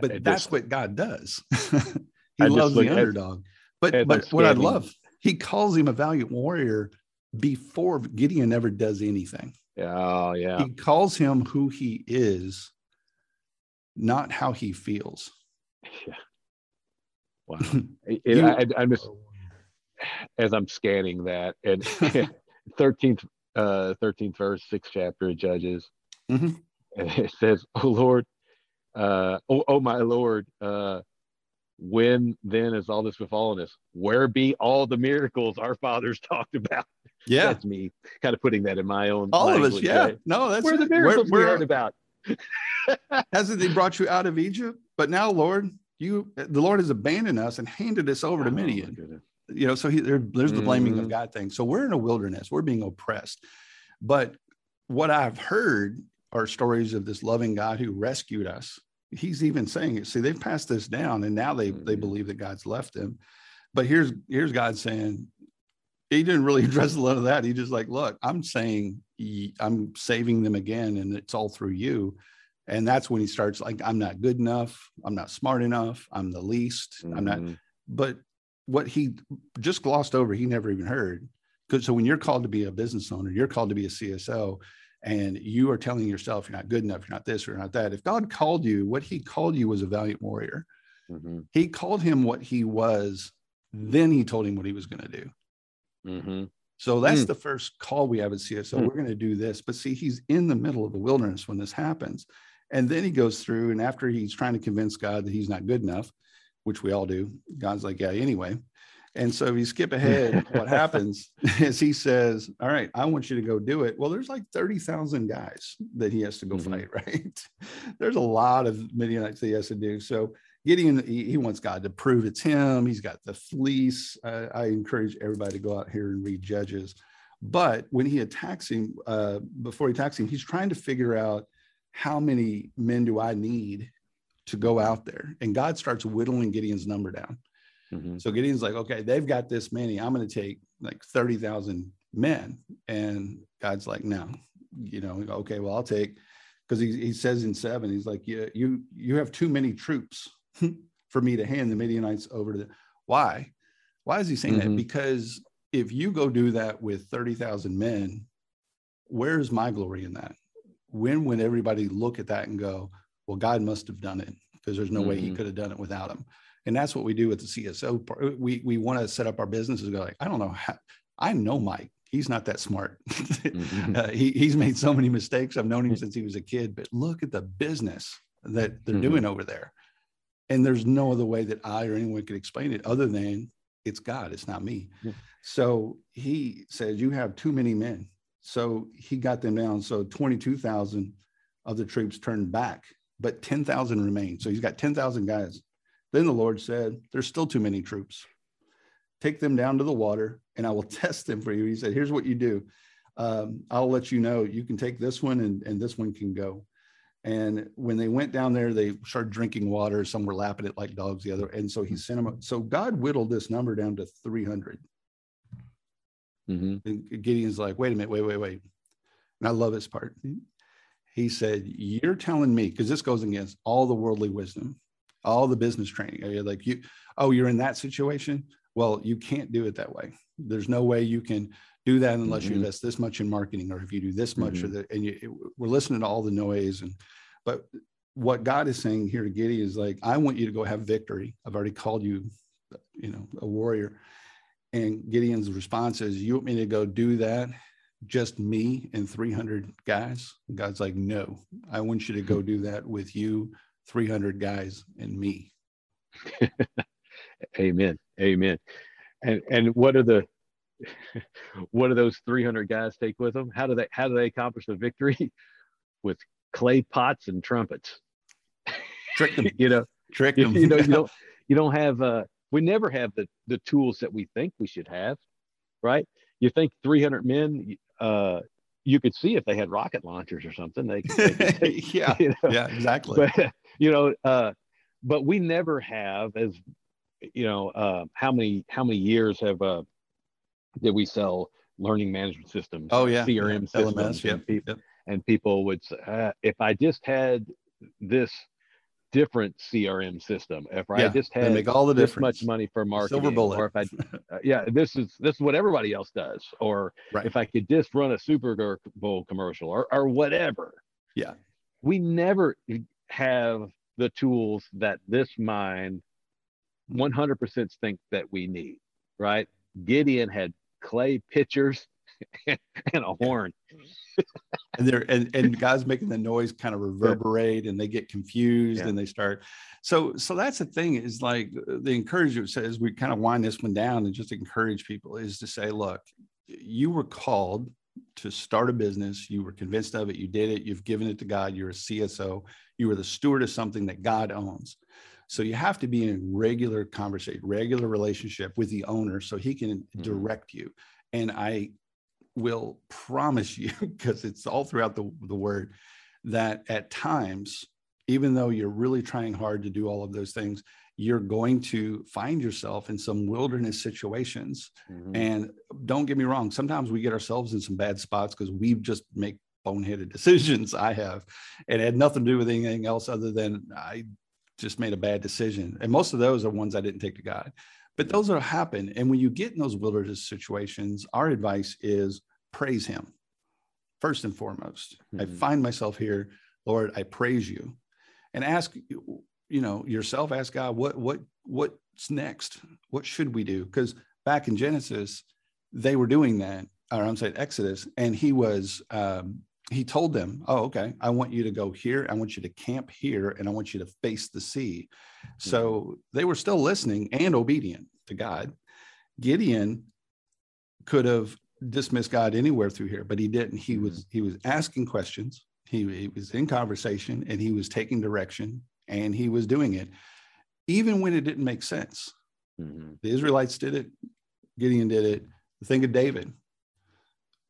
But I, I that's just, what God does. [laughs] he I loves the underdog. But but what I love, he calls him a valiant warrior before Gideon ever does anything. Yeah, yeah. He calls him who he is, not how he feels. Yeah. Wow. [laughs] you, I, am just oh, as I'm scanning that and [laughs] 13th uh 13th verse, sixth chapter of Judges. Mm-hmm. [laughs] It says, "Oh Lord, uh, oh, oh my Lord, uh, when then is all this befallen us? Where be all the miracles our fathers [laughs] talked about? Yeah, that's me kind of putting that in my own. All language, of us, yeah. Right? No, that's where the miracles where, where, we heard about. [laughs] hasn't he brought you out of Egypt? But now, Lord, you the Lord has abandoned us and handed us over to oh, Midian. You know, so he, there, there's the blaming mm-hmm. of God thing. So we're in a wilderness. We're being oppressed. But what I've heard are stories of this loving God who rescued us. He's even saying it. See, they've passed this down, and now they mm-hmm. they believe that God's left them. But here's here's God saying, he didn't really [laughs] address a lot of that. He just like, look, I'm saying I'm saving them again, and it's all through you. And that's when he starts like, I'm not good enough. I'm not smart enough. I'm the least. Mm-hmm. I'm not. Mm-hmm. But what he just glossed over, he never even heard. So when you're called to be a business owner, you're called to be a CSO, and you are telling yourself you're not good enough, you're not this, or you're not that. If God called you, what He called you was a valiant warrior. Mm-hmm. He called him what he was. Then He told him what he was going to do. Mm-hmm. So that's mm. the first call we have at CSO. Mm. We're going to do this. But see, he's in the middle of the wilderness when this happens. And then he goes through, and after he's trying to convince God that he's not good enough, which we all do, God's like, yeah, anyway. And so if you skip [laughs] ahead, what happens is he says, All right, I want you to go do it. Well, there's like 30,000 guys that he has to go mm-hmm. fight, [laughs] right? there's a lot of Midianites that he has to do. So Gideon, he, he, wants God to prove it's him. He's got the fleece. Uh, I encourage everybody to go out here and read Judges. But when he attacks him, uh, before he attacks him, he's trying to figure out how many men do I need to go out there? And God starts whittling Gideon's number down. Mm-hmm. So Gideon's like, okay, they've got this many. I'm going to take like 30,000 men. And God's like, no, you know, okay, well, I'll take, because he, he says in seven, he's like, yeah, you, you have too many troops [laughs] for me to hand the Midianites over to the. Why? Why is he saying mm-hmm. that? Because if you go do that with 30,000 men, where's my glory in that? When would everybody look at that and go, well, God must have done it because there's no mm-hmm. way he mm-hmm. could have done it without him. And that's what we do with the CSO. We, we want to set up our businesses go like, I don't know how, I know Mike. he's not that smart. mm-hmm. [laughs] uh, he, he's made so many mistakes. I've known him since he was a kid, but look at the business that they're mm-hmm. doing over there. And there's no other way that I or anyone could explain it other than it's God, it's not me. Yeah. So he says, You have too many men. So he got them down. So 22,000 of the troops turned back, but 10,000 remain. So he's got 10,000 guys. Then the Lord said, There's still too many troops. Take them down to the water and I will [laughs] test them for you. He said, Here's what you do. Um, I'll let you know you can take this one and, and this one can go. And when they went down there, they started drinking water. Some were lapping it like dogs, the other. And so he sent them. So God whittled this number down to 300. Mm-hmm. And Gideon's like, wait a minute, wait, wait, wait. And I love this part. He said, You're telling me, because this goes against all the worldly wisdom, all the business training. You're like, you, oh, you're in that situation. Well, you can't do it that way. There's no way you can do that unless mm-hmm. you invest this much in marketing or if you do this much mm-hmm. or that and you, it, we're listening to all the noise and but what god is saying here to gideon is like i want you to go have victory i've already called you you know a warrior and gideon's response is you want me to go do that just me and 300 guys and god's like no i want you to go do that with you 300 guys and me [laughs] amen amen and and what are the [laughs] what do those 300 guys take with them? How do they how do they accomplish the victory? [laughs] with clay pots and trumpets. Trick them. you know, trick them. You, you know, you don't you don't have uh we never have the the tools that we think we should have, right? You think 300 men uh you could see if they had rocket launchers or something. They, could, they could, [laughs] yeah, [laughs] you know? yeah, exactly. But, [laughs] you know, uh, but we never have as you know uh, how many how many years have uh, that we sell learning management systems. Oh yeah, CRM yeah. systems. LMS, and, people, yep. and people would say, uh, if I just had this different CRM system, if yeah, I just had make all the this difference. much money for marketing, Silver bullet. or if I, [laughs] uh, yeah, this is this is what everybody else does, or right. if I could just run a Super Bowl commercial, or or whatever. Yeah, we never have the tools that this mind 100% think that we need, right? Gideon had clay pitchers [laughs] and a horn. [laughs] and they're and, and guys making the noise kind of reverberate and they get confused yeah. and they start so so that's the thing is like the encouragement says we kind of wind this one down and just encourage people is to say look you were called to start a business you were convinced of it you did it you've given it to god you're a cso you were the steward of something that god owns so you have to be in regular conversation, regular relationship with the owner so he can mm-hmm. direct you. And I will promise you, [laughs] because it's all throughout the, the word, that at times, even though you're really trying hard to do all of those things, you're going to find yourself in some wilderness situations. Mm-hmm. And don't get me wrong, sometimes we get ourselves in some bad spots because we just make boneheaded [laughs] decisions. I have, and it had nothing to do with anything else other than I just made a bad decision. And most of those are ones I didn't take to God. But those will happen. And when you get in those wilderness situations, our advice is praise him first and foremost. Mm-hmm. I find myself here, Lord, I praise you. And ask you know yourself, ask God, what what what's next? What should we do? Because back in Genesis, they were doing that, or I'm saying Exodus, and he was um, he told them, Oh, okay, I want you to go here. I want you to camp here and I want you to face the sea. So mm-hmm. they were still listening and obedient to God. Gideon could have dismissed God anywhere through here, but he didn't. He was mm-hmm. he was asking questions. He, he was in conversation and he was taking direction and he was doing it, even when it didn't make sense. Mm-hmm. The Israelites did it. Gideon did it. Think of David.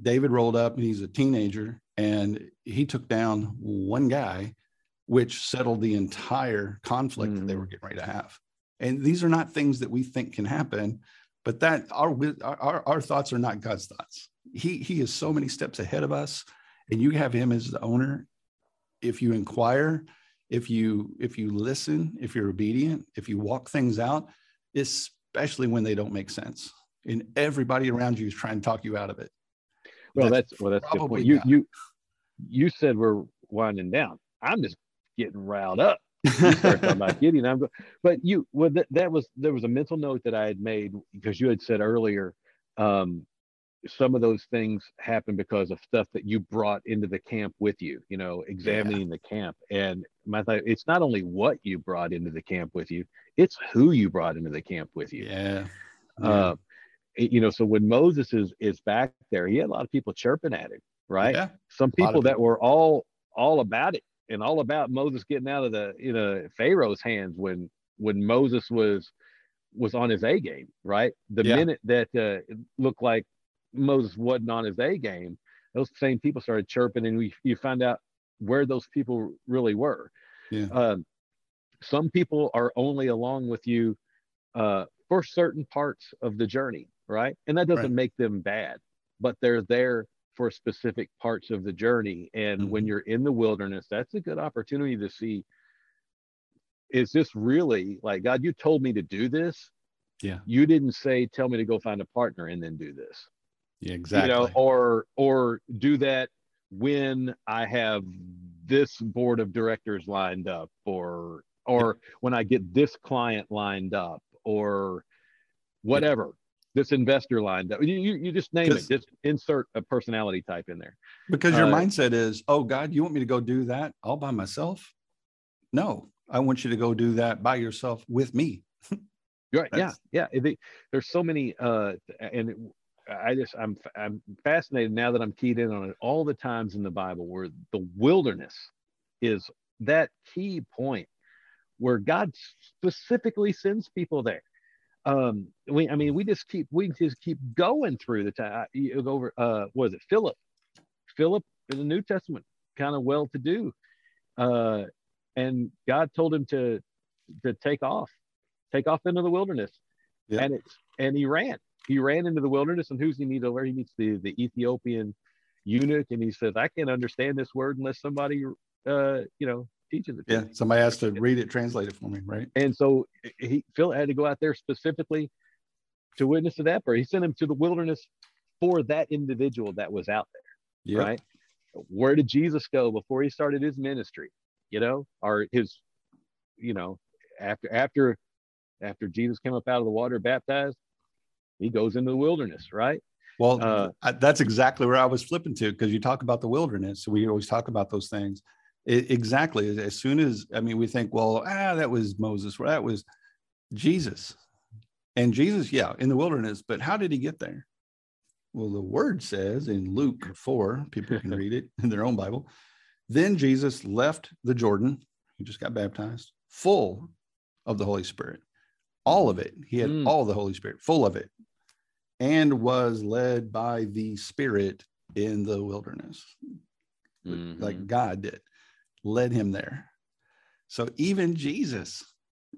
David rolled up and he's a teenager and he took down one guy, which settled the entire conflict mm. that they were mm. getting ready to have. And these are not things that we think can happen, but that our our, our thoughts are not God's thoughts. He he is so many steps ahead of us, and you have him as the owner. If you inquire, if you if you listen, if you're obedient, if you walk things out, especially when they don't make sense, and everybody around you is trying to talk you out of it. Well, that's, that's well, that's good point. You you you said we're winding down. I'm just getting riled up. [laughs] you start talking about Gideon. I'm, but you, well, that, that was there was a mental note that I had made because you had said earlier, um, some of those things happen because of stuff that you brought into the camp with you, you know, examining yeah. the camp. And my th- it's not only what you brought into the camp with you, it's who you brought into the camp with you. Yeah. yeah. Uh, you know, so when Moses is is back there, he had a lot of people chirping at him, right? Yeah. Some people that were all all about it and all about Moses getting out of the you know Pharaoh's hands when when Moses was was on his A game, right? The yeah. minute that uh, it looked like Moses wasn't on his A game, those same people started chirping, and we you find out where those people really were. Yeah. Um, some people are only along with you uh, for certain parts of the journey, right? And that doesn't right. make them bad, but they're there for specific parts of the journey. And mm-hmm. when you're in the wilderness, that's a good opportunity to see is this really like God, you told me to do this. Yeah. You didn't say, tell me to go find a partner and then do this. Yeah, exactly. You know, or or do that when I have this board of directors lined up, or or yeah. when I get this client lined up, or whatever. This investor line that You, you, you just name it. Just insert a personality type in there. Because your uh, mindset is, oh God, you want me to go do that all by myself? No, I want you to go do that by yourself with me. [laughs] right. yeah. Yeah. there's so many, uh, and it, I just I'm I'm fascinated now that I'm keyed in on it all the times in the Bible where the wilderness is that key point where God specifically sends people there. Um, we I mean we just keep we just keep going through the time. Over uh, was it Philip? Philip in the New Testament, kind of well to do, uh, and God told him to to take off, take off into the wilderness, yeah. and it's and he ran he ran into the wilderness, and who's he meet over? He meets the the Ethiopian eunuch, and he says, "I can't understand this word unless somebody, uh, you know, teaches it." yeah, somebody has to read it, translate it for me, right? And so he Phil had to go out there specifically to witness to that, but he sent him to the wilderness for that individual that was out there, yep. right? Where did Jesus go before he started his ministry? You know, or his, you know, after after after Jesus came up out of the water baptized, he goes into the wilderness, right? Well, uh, that's exactly where I was flipping to because you talk about the wilderness. We always talk about those things. It, exactly. As soon as I mean, we think, well, ah, that was Moses, or that was Jesus, and Jesus, yeah, in the wilderness. But how did he get there? Well, the word says in Luke four, people can [laughs] read it in their own Bible. Then Jesus left the Jordan. He just got baptized, full of the Holy Spirit, all of it. He had mm. all the Holy Spirit, full of it and was led by the Spirit in the wilderness, mm-hmm. like God did, led him there. So even Jesus,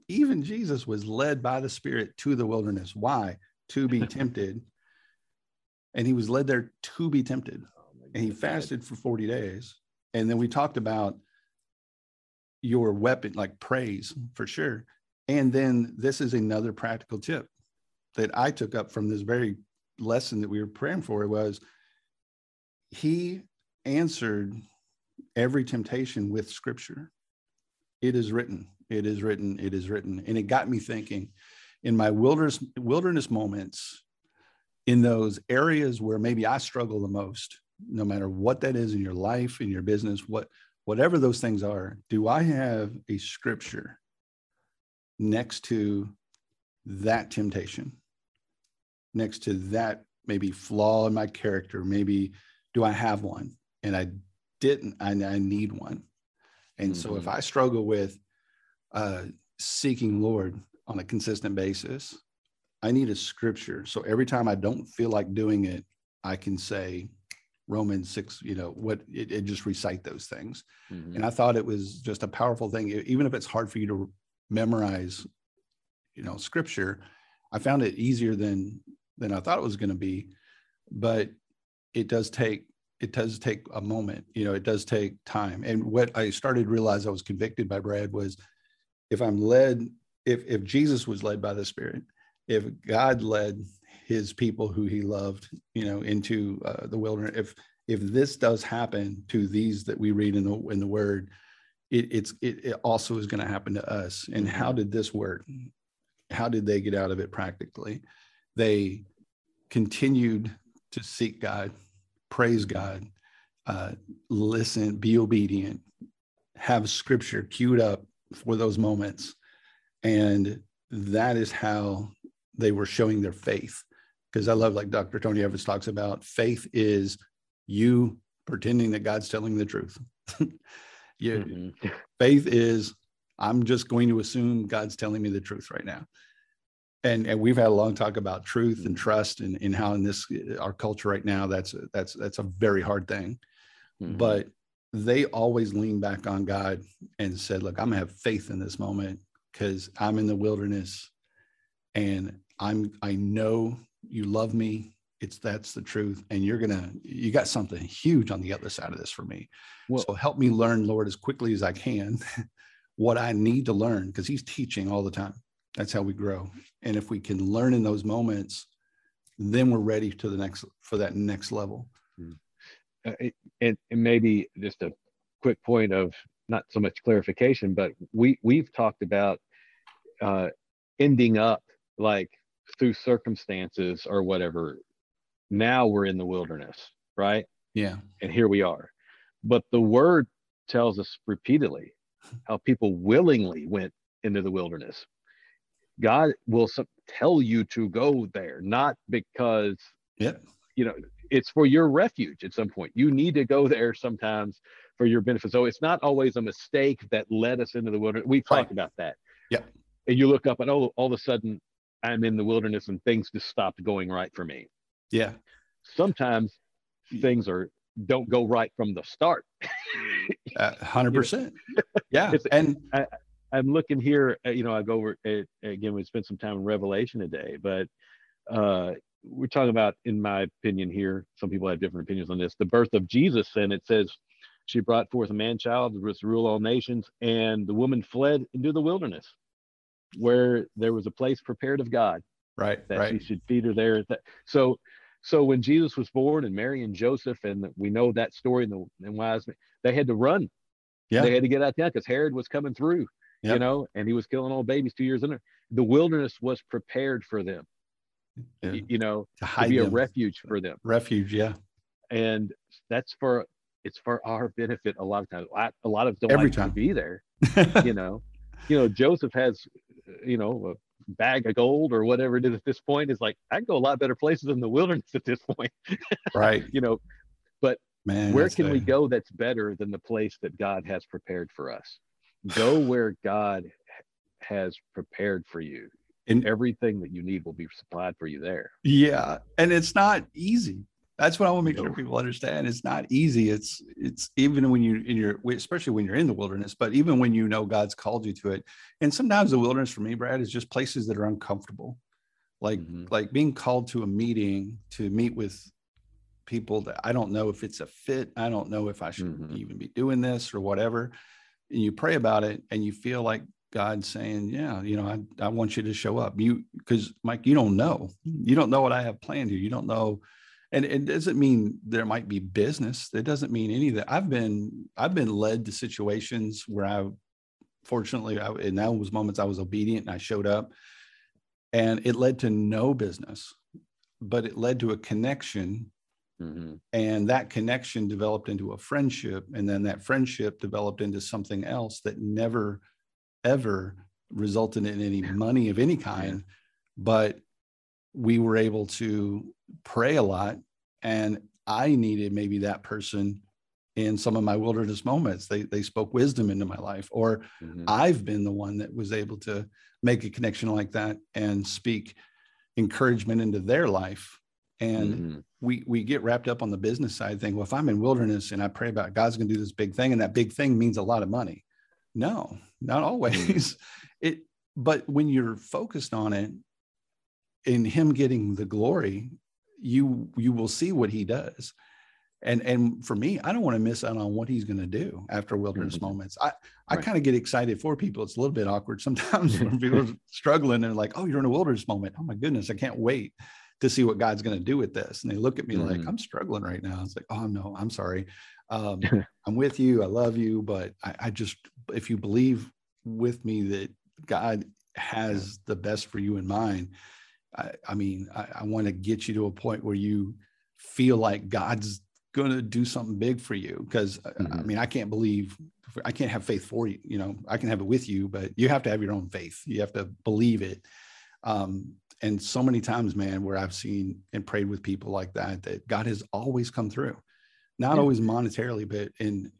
even Jesus was led by the Spirit to the wilderness. Why? To be [laughs] tempted. And he was led there to be tempted. Oh and he fasted for 40 days. And then we talked about your weapon, like praise for sure. And then this is another practical tip that I took up from this very lesson that we were praying for was he answered every temptation with scripture. It is written, it is written, it is written. And it got me thinking in my wilderness wilderness moments, in those areas where maybe I struggle the most, no matter what that is in your life, in your business, what whatever those things are, do I have a scripture next to that temptation? next to that maybe flaw in my character maybe do i have one and i didn't i, I need one and mm-hmm. so if mm-hmm. i struggle with uh, seeking lord on a consistent basis i need a scripture so every time i don't feel like doing it i can say romans 6 you know what it, it just recite those things mm-hmm. and i thought it was just a powerful thing even if it's hard for you to memorize you know scripture i found it easier than than I thought it was going to be. But it does take it does take a moment. You know, it does take time. And what I started to realize I was convicted by Brad was if I'm led, if if Jesus was led by the Spirit, if God led his people who he loved, you know, into uh, the wilderness, if if this does happen to these that we read in the in the word, it, it's it, it also is going to happen to us. And how did this work? How did they get out of it practically? They continued to seek God, praise God, uh, listen, be obedient, have scripture queued up for those moments. And that is how they were showing their faith. Because I love, like Dr. Tony Evans talks about, faith is you pretending that God's telling the truth. [laughs] yeah, mm-hmm. faith is I'm just going to assume God's telling me the truth right now. And, and we've had a long talk about truth and trust and, and how in this our culture right now that's that's that's a very hard thing mm-hmm. but they always lean back on God and said, Look, I'm gonna have faith in this moment because I'm in the wilderness and I'm I know you love me. It's that's the truth. And you're gonna you got something huge on the other side of this for me. Well, so help me learn, Lord, as quickly as I can [laughs] what I need to learn because he's teaching all the time. That's how we grow. And if we can learn in those moments, then we're ready to the next for that next level. Mm uh, and, and maybe just a quick point of not so much clarification, but we we've talked about uh, ending up like through circumstances or whatever. Now we're in the wilderness, right? Yeah. And here we are. But the word tells us repeatedly how people willingly went into the wilderness. God will tell you to go there, not because yep. you know it's for your refuge at some point. You need to go there sometimes for your benefit. So it's not always a mistake that led us into the wilderness. We've talked right. about that. Yeah. And you look up and oh, all of a sudden I'm in the wilderness and things just stopped going right for me. Yeah. Sometimes things are don't go right from the start. [laughs] Hundred uh, percent. [laughs] Yeah. and I, am looking here. Uh, you know, I go over it, again. We spent some time in Revelation today, but uh, we're talking about, in my opinion, here. Some people have different opinions on this. The birth of Jesus, and it says, "She brought forth a man child was to rule all nations, and the woman fled into the wilderness, where there was a place prepared of God, right? That right. she should feed her there. So, so when Jesus was born, and Mary and Joseph, and we know that story, and the and wise men, they had to run. Yeah. They had to get out there because Herod was coming through. Yep. You know, and he was killing all babies two years in there. The wilderness was prepared for them yeah. you know, to, to be them. a refuge for them. Refuge, yeah. And that's for it's for our benefit a lot of times. A lot of them Every like time. to be there. [laughs] you know, you know, Joseph has, you know, a bag of gold or whatever it is at this point. Is like I can go a lot better places in the wilderness [laughs] at this point. right. you know, but Man, where can a... we go that's better than the place that God has prepared for us? Go where God has prepared for you and everything that you need will be supplied for you there. Yeah, and it's not easy. That's what I want to make sure people understand. It's not easy. It's it's even when you in your especially when you're in the wilderness, but even when you know God's called you to it. And sometimes the wilderness for me, Brad, is just places that are uncomfortable. Like mm-hmm. like being called to a meeting to meet with people that I don't know if it's a fit. I don't know if I should mm-hmm. even be doing this or whatever. And you pray about it and you feel like God saying, yeah, you know, I, I want you to show up. You, because Mike, you don't know, you don't know what I have planned here. You don't know. And it doesn't mean there might be business. It doesn't mean any of that. I've been, I've been led to situations where I, fortunately, I, in was moments I was obedient and I showed up and it led to no business, but it led to a connection Mm-hmm. And that connection developed into a friendship. And then that friendship developed into something else that never ever resulted in any money of any kind, but we were able to pray a lot. And I needed maybe that person in some of my wilderness moments. They, they spoke wisdom into my life, or mm-hmm. I've been the one that was able to make a connection like that and speak encouragement into their life. And mm-hmm. We we get wrapped up on the business side thing. Well, if I'm in wilderness and I pray about God's going to do this big thing, and that big thing means a lot of money, no, not always. [laughs] it but when you're focused on it in him getting the glory, you you will see what he does. And and for me, I don't want to miss out on what he's going to do after wilderness mm-hmm. moments. I I right. kind of get excited for people. It's a little bit awkward sometimes [laughs] when people are struggling and like, oh, you're in a wilderness moment. Oh my goodness, I can't wait to see what God's going to do with this. And they look at me mm-hmm. like, I'm struggling right now. It's like, oh no, I'm sorry. Um, [laughs] I'm with you. I love you, but I, I, just, if you believe with me that God has the best for you in mind, I, I mean, I, I want to get you to a point where you feel like God's going to do something big for you. Because mm-hmm. I mean, I can't believe I can't have faith for you. You know, I can have it with you, but you have to have your own faith. You have to believe it. Um, and so many times, man, where I've seen and prayed with people like that, that God has always come through, not yeah. always monetarily, but in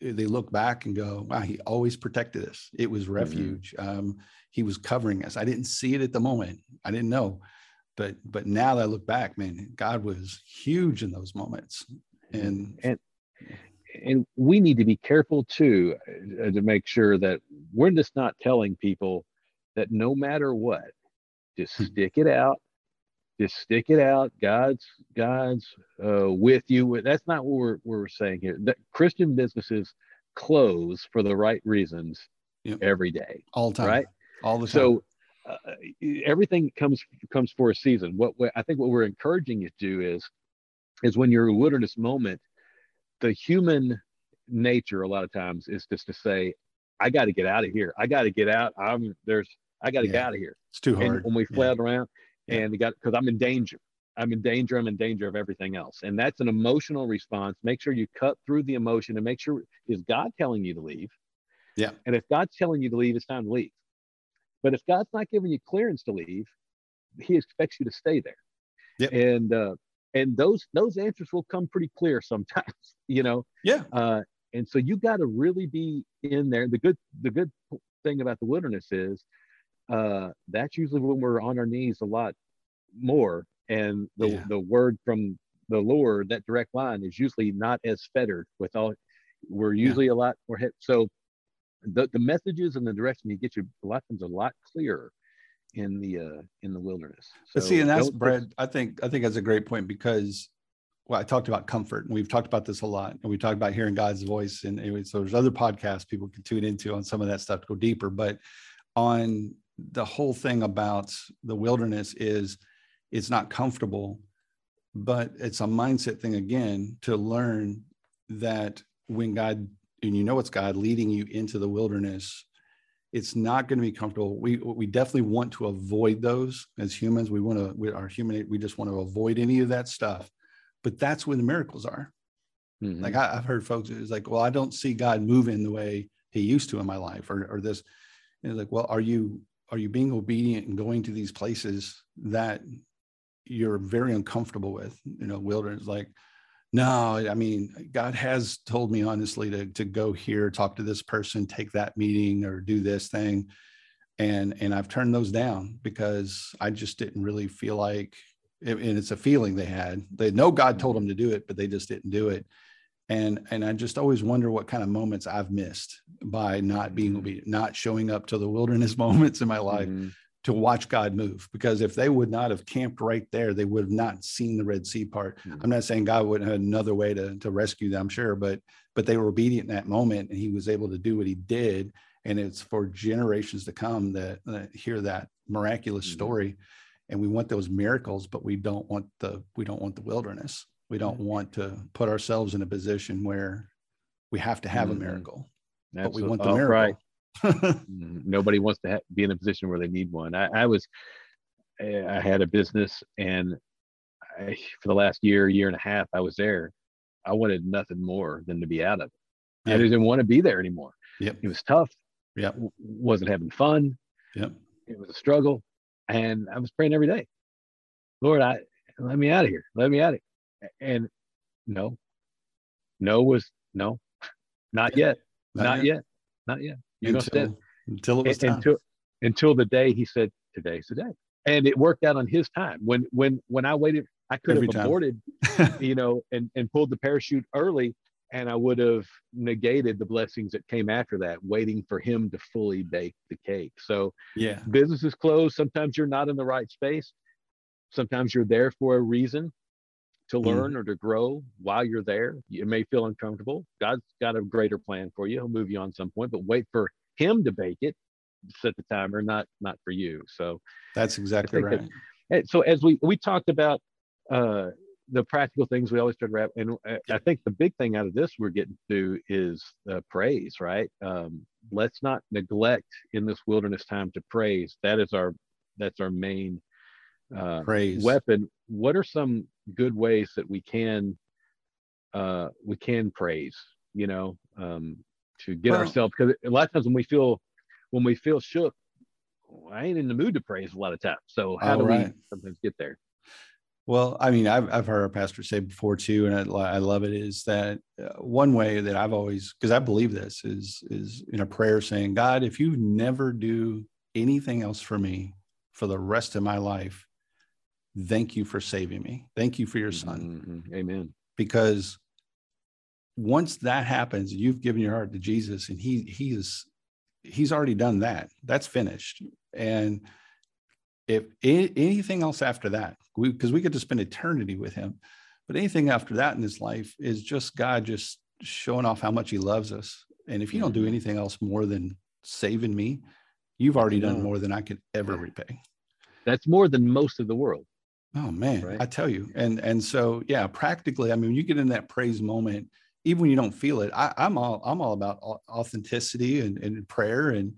they look back and go, wow, he always protected us. It was mm-hmm. refuge. Mm-hmm. Um, he was covering us. I didn't see it at the moment. I didn't know, but but now that I look back, man, God was huge in those moments. And and and we need to be careful too uh, to make sure that we're just not telling people that no matter what, just hmm. stick it out. Just stick it out. God's God's uh, with you. That's not what we're, we're saying here. That Christian businesses close for the right reasons yep. every day, all the time, right? All the time. So uh, everything comes comes for a season. What, what I think what we're encouraging you to do is is when you're in a wilderness moment, the human nature a lot of times is just to say, I got to get out of here. I got to get out. I'm there's I got to yeah. get out of here. It's too hard. And when we fled yeah. around and we got because I'm in danger. I'm in danger. I'm in danger of everything else. And that's an emotional response. Make sure you cut through the emotion and make sure is God telling you to leave? Yeah. And if God's telling you to leave, it's time to leave. But if God's not giving you clearance to leave, He expects you to stay there. Yep. And uh, and those those answers will come pretty clear [laughs] sometimes. You know. Yeah. Uh, and so you got to really be in there. The good the good thing about the wilderness is uh, that's usually when we're on our knees a lot more. And the, yeah. the word from the Lord, that direct line is usually not as fettered with all, we're usually yeah. a lot more hit. So the, the messages and the direction you get you a lot times a lot clearer in the uh in the wilderness. So but see, and that's Brad. I think I think that's a great point because well, I talked about comfort, and we've talked about this a lot, and we talked about hearing God's voice, and anyway, so there's other podcasts people can tune into on some of that stuff to go deeper. But on the whole thing about the wilderness is it's not comfortable, but it's a mindset thing again to learn that when God and you know it's God leading you into the wilderness, it's not going to be comfortable. We we definitely want to avoid those as humans. We want to we are human. We just want to avoid any of that stuff. But that's where the miracles are. Mm-hmm. Like I, have heard folks it's like, well, I don't see God moving the way He used to in my life, or or this. And it's like, well, are you are you being obedient and going to these places that you're very uncomfortable with? You know wilderness like no i mean god has told me honestly to, to go here talk to this person take that meeting or do this thing. And and i've turned those down because i just didn't really feel like and it's a feeling they had. They know god told mm-hmm. them to do it but they just didn't do it and and i just always wonder what kind of moments i've missed by not being mm-hmm. obedient not showing up to the wilderness [laughs] moments in my life mm-hmm. to watch god move because if they would not have camped right there they would have not seen the red sea part mm-hmm. i'm not saying god wouldn't have another way to, to rescue them i'm sure but but they were obedient in that moment and he was able to do what he did and it's for generations to come that, that hear that miraculous mm-hmm. story and we want those miracles but we don't want the we don't want the wilderness we don't want to put ourselves in a position where we have to have mm-hmm. a miracle, but we want the oh, miracle. Right. [laughs] Mm, nobody wants to ha- be in a position where they need one. I, I was, I had a business, and I, for the last year, year and a half, I was there. I wanted nothing more than to be out of it. I didn't want to be there anymore. Yep. It was tough. Yep. W- wasn't having fun. Yep. It was a struggle, and I was praying every day. Lord, I let me out of here. Let me out of here and no, no was no, not yet, not, not yet. yet. not yet. You until, until it was until until the day he said today's the day, and it worked out on his time. When when when I waited, I could Every have time. aborted, [laughs] you know, and and pulled the parachute early, and I would have negated the blessings that came after that, waiting for him to fully bake the cake. So yeah, business is closed. Sometimes you're not in the right space. Sometimes you're there for a reason to mm. learn mm. or to grow while you're there. You may feel uncomfortable. God's got a greater plan for you. He'll move you on some point, but wait for him to bake it, set the timer, not not for you. So that's exactly right. That, so as we we talked about uh, the practical things, we always try to wrap. And uh, I think the big thing out of this we're getting to is uh, praise. Right? Um, let's not neglect in this wilderness time to praise. That is our that's our main uh, Praise. weapon. What are some good ways that we can uh, we can praise? You know, um, to get Well- ourselves because a lot of times when we feel when we feel shook, I ain't in the mood to praise a lot of times. So how do right. we sometimes get there? Well, I mean, I've, I've heard our pastor say before too, and I, I love it is that uh, one way that I've always, because I believe this is, is in a prayer saying, God, if you never do anything else for me for the rest of my life, thank you for saving me. Thank you for your son. Mhm. Amen. Because once that happens, you've given your heart to Jesus and he, he is, he's already done that. That's finished. And if anything else after that, we because we get to spend eternity with him, but anything after that in his life is just God just showing off how much he loves us. And if you don't do Mhm. anything else more than saving me, you've already done more than I could ever repay. That's more than most of the world. Oh man, Right. I tell you. And and so yeah, practically, I mean, when you get in that praise moment, even when you don't feel it, I, I'm all I'm all about authenticity and, and prayer and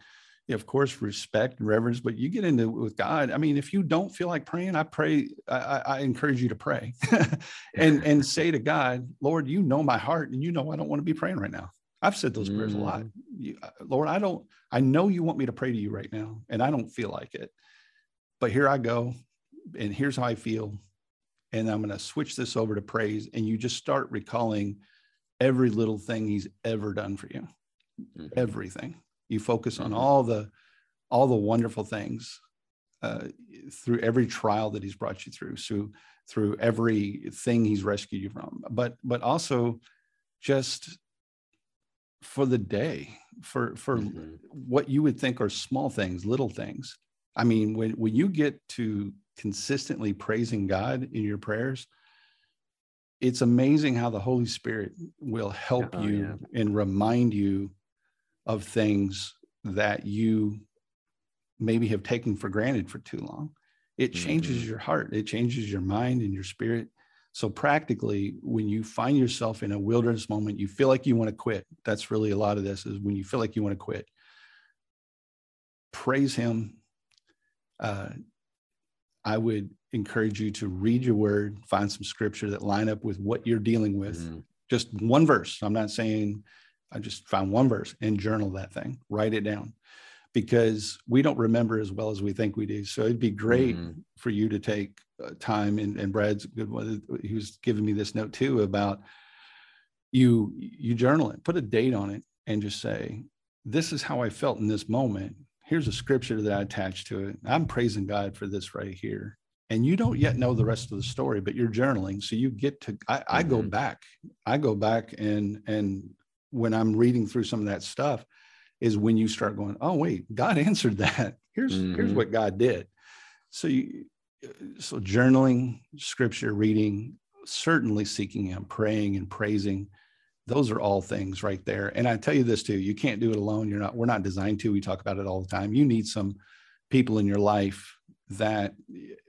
of course respect and reverence. But you get into it with God. I mean, if you don't feel like praying, I pray, I, I encourage you to pray [laughs] and and say to God, Lord, you know my heart and you know I don't want to be praying right now. I've said those prayers a lot. You, uh, Lord, I don't, I know you want me to pray to you right now, and I don't feel like it. But here I go, and here's how I feel. And I'm going to switch this over to praise. And you just start recalling every little thing he's ever done for you, Mhm. everything. You focus on Mhm. all the, all the wonderful things uh, through every trial that he's brought you through, through, through everything he's rescued you from. But, but also just for the day, for, for Mhm. what you would think are small things, little things. I mean, when when you get to consistently praising God in your prayers, it's amazing how the Holy Spirit will help Oh, you and remind you of things that you maybe have taken for granted for too long. It changes Mhm. your heart, it changes your mind and your spirit. So practically, when you find yourself in a wilderness moment, you feel like you want to quit. That's really a lot of this is when you feel like you want to quit. Praise him. Uh, I would encourage you to read your word, find some scripture that line up with what you're dealing with. Mhm. Just one verse. I'm not saying I just found one verse and journal that thing, write it down because we don't remember as well as we think we do. So it'd be great Mhm. for you to take uh, time and, and Brad's good one. He was giving me this note too about you, you journal it, put a date on it and just say, this is how I felt in this moment. Here's a scripture that I attached to it. I'm praising God for this right here. And you don't yet know the rest of the story, but you're journaling. So you get to, I, I go back, I go back and, and when I'm reading through some of that stuff is when you start going, oh, wait, God [laughs] answered that. Here's, here's Mhm. what God did. So you, so journaling, scripture reading, certainly seeking him, praying and praising. Those are all things right there. And I tell you this too, you can't do it alone. You're not, we're not designed to. We talk about it all the time. You need some people in your life that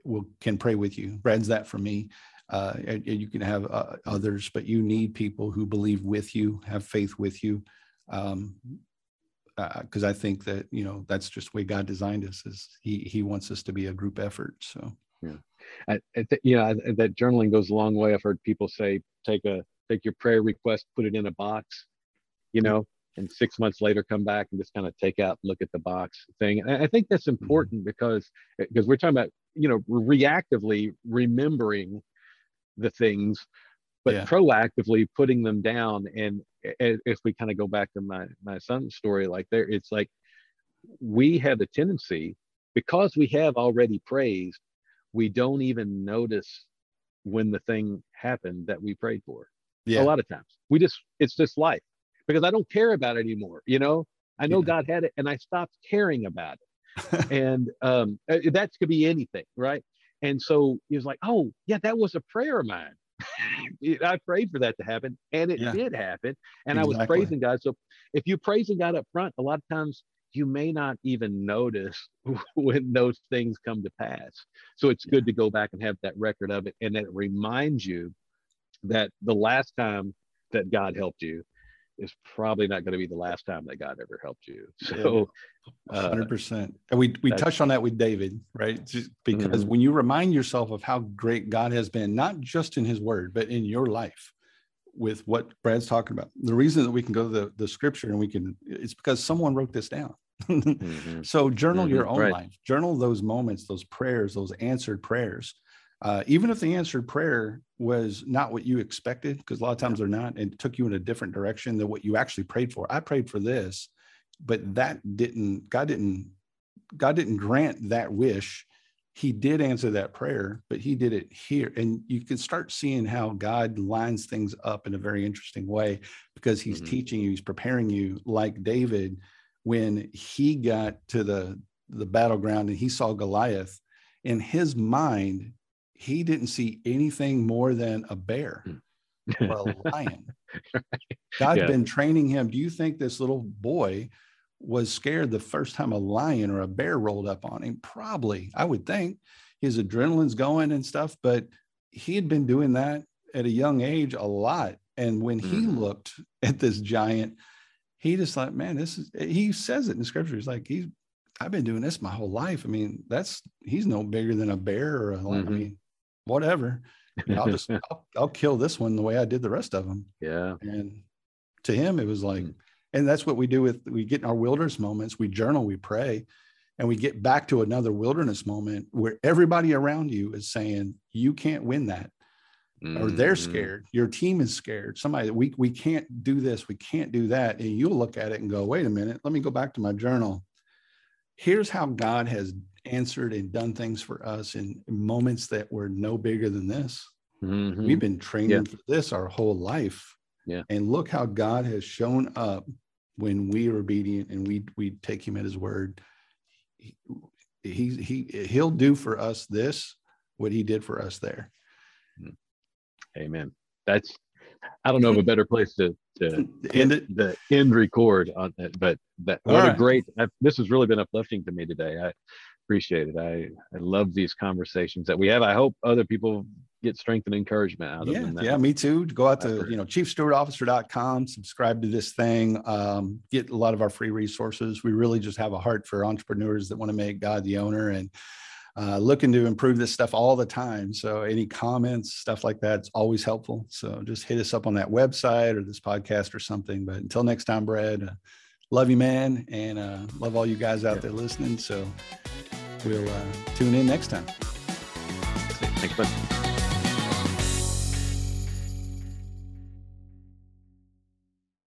will can pray with you. Brad's that for me. Uh, you can have uh, others, but you need people who believe with you, have faith with you. Um, because I think that you know that's just the way God designed us. Is He He wants us to be a group effort. So I, I th- you know, I, that journaling goes a long way. I've heard people say, take a take your prayer request, put it in a box, you know, and six months later come back and just kind of take out look at the box thing. And I think that's mm-hmm. important because because we're talking about you know reactively remembering the things, but Yeah. proactively putting them down. And if we kind of go back to my my son's story, like there, it's like we have a tendency because we have already praised we don't even notice when the thing happened that we prayed for yeah, a lot of times. We just it's just life because i don't care about it anymore you know? I know Yeah. god had it and i stopped caring about it. [laughs] And um uh, that could be anything right? And so he was like oh yeah that was a prayer of mine. [laughs] I prayed for that to happen and it Yeah. did happen and i was praising god. So if you're praising god up front a lot of times you may not even notice [laughs] when those things come to pass. So it's good to go back and have that record of it and that it reminds you that the last time that god helped you is probably not going to be the last time that God ever helped you. So, uh, hundred percent. And we we touched on that with David, right? Just because mm-hmm. when you remind yourself of how great God has been, not just in His Word, but in your life, with what Brad's talking about. The reason that we can go to the, the Scripture and we can, it's because someone wrote this down. [laughs] mm-hmm. So journal mm-hmm. your own right. life. Journal those moments, those prayers, those answered prayers uh, even if the answered prayer was not what you expected, because a lot of times they're not, and took you in a different direction than what you actually prayed for. I prayed for this, but that didn't, God didn't, God didn't grant that wish. He did answer that prayer, but he did it here. And you can start seeing how God lines things up in a very interesting way because he's mm-hmm. teaching you, he's preparing you like David when he got to the the battleground and he saw Goliath in his mind he didn't see anything more than a bear hmm. or a [laughs] lion. God's yeah. been training him. Do you think this little boy was scared the first time a lion or a bear rolled up on him? Probably, I would think. His adrenaline's going and stuff, but he had been doing that at a young age a lot. And when he mm. looked at this giant, he just thought, man, this is, he says it in scripture. He's like, he's, I've been doing this my whole life. I mean, that's, he's no bigger than a bear or a lion. Mm-hmm. I mean, whatever. I'll just [laughs] I'll, I'll, kill this one the way I did the rest of them. Yeah. And to him, it was like, mm. and that's what we do with we get in our wilderness moments. We journal, we pray, and we get back to another wilderness moment where everybody around you is saying you can't win that. Mm-hmm. Or they're mm-hmm. scared. Your team is scared. Somebody, we we can't do this. We can't do that. And you'll look at it and go, wait a minute. Let me go back to my journal. Here's how God has answered and done things for us in moments that were no bigger than this. Mm-hmm. We've been training yeah. for this our whole life. Yeah. And look how God has shown up when we are obedient and we we take him at his word. He, he he he'll do for us this what he did for us there. Amen. That's I don't know of a better place to to [laughs] end it, the end record on that, but that what right. a great. this has really been uplifting to me today. I appreciate it. I, I love these conversations that we have. I hope other people get strength and encouragement out yeah, of them. Yeah, me too. Go out to, you know, chiefstewardofficer.com, subscribe to this thing, um, get a lot of our free resources. We really just have a heart for entrepreneurs that want to make God the owner and uh, looking to improve this stuff all the time. So any comments, stuff like that, it's always helpful. So just hit us up on that website or this podcast or something. But until next time, Brad, uh, love you, man. And uh, love all you guys out there listening. So we'll uh, tune in next time. Thanks, bud.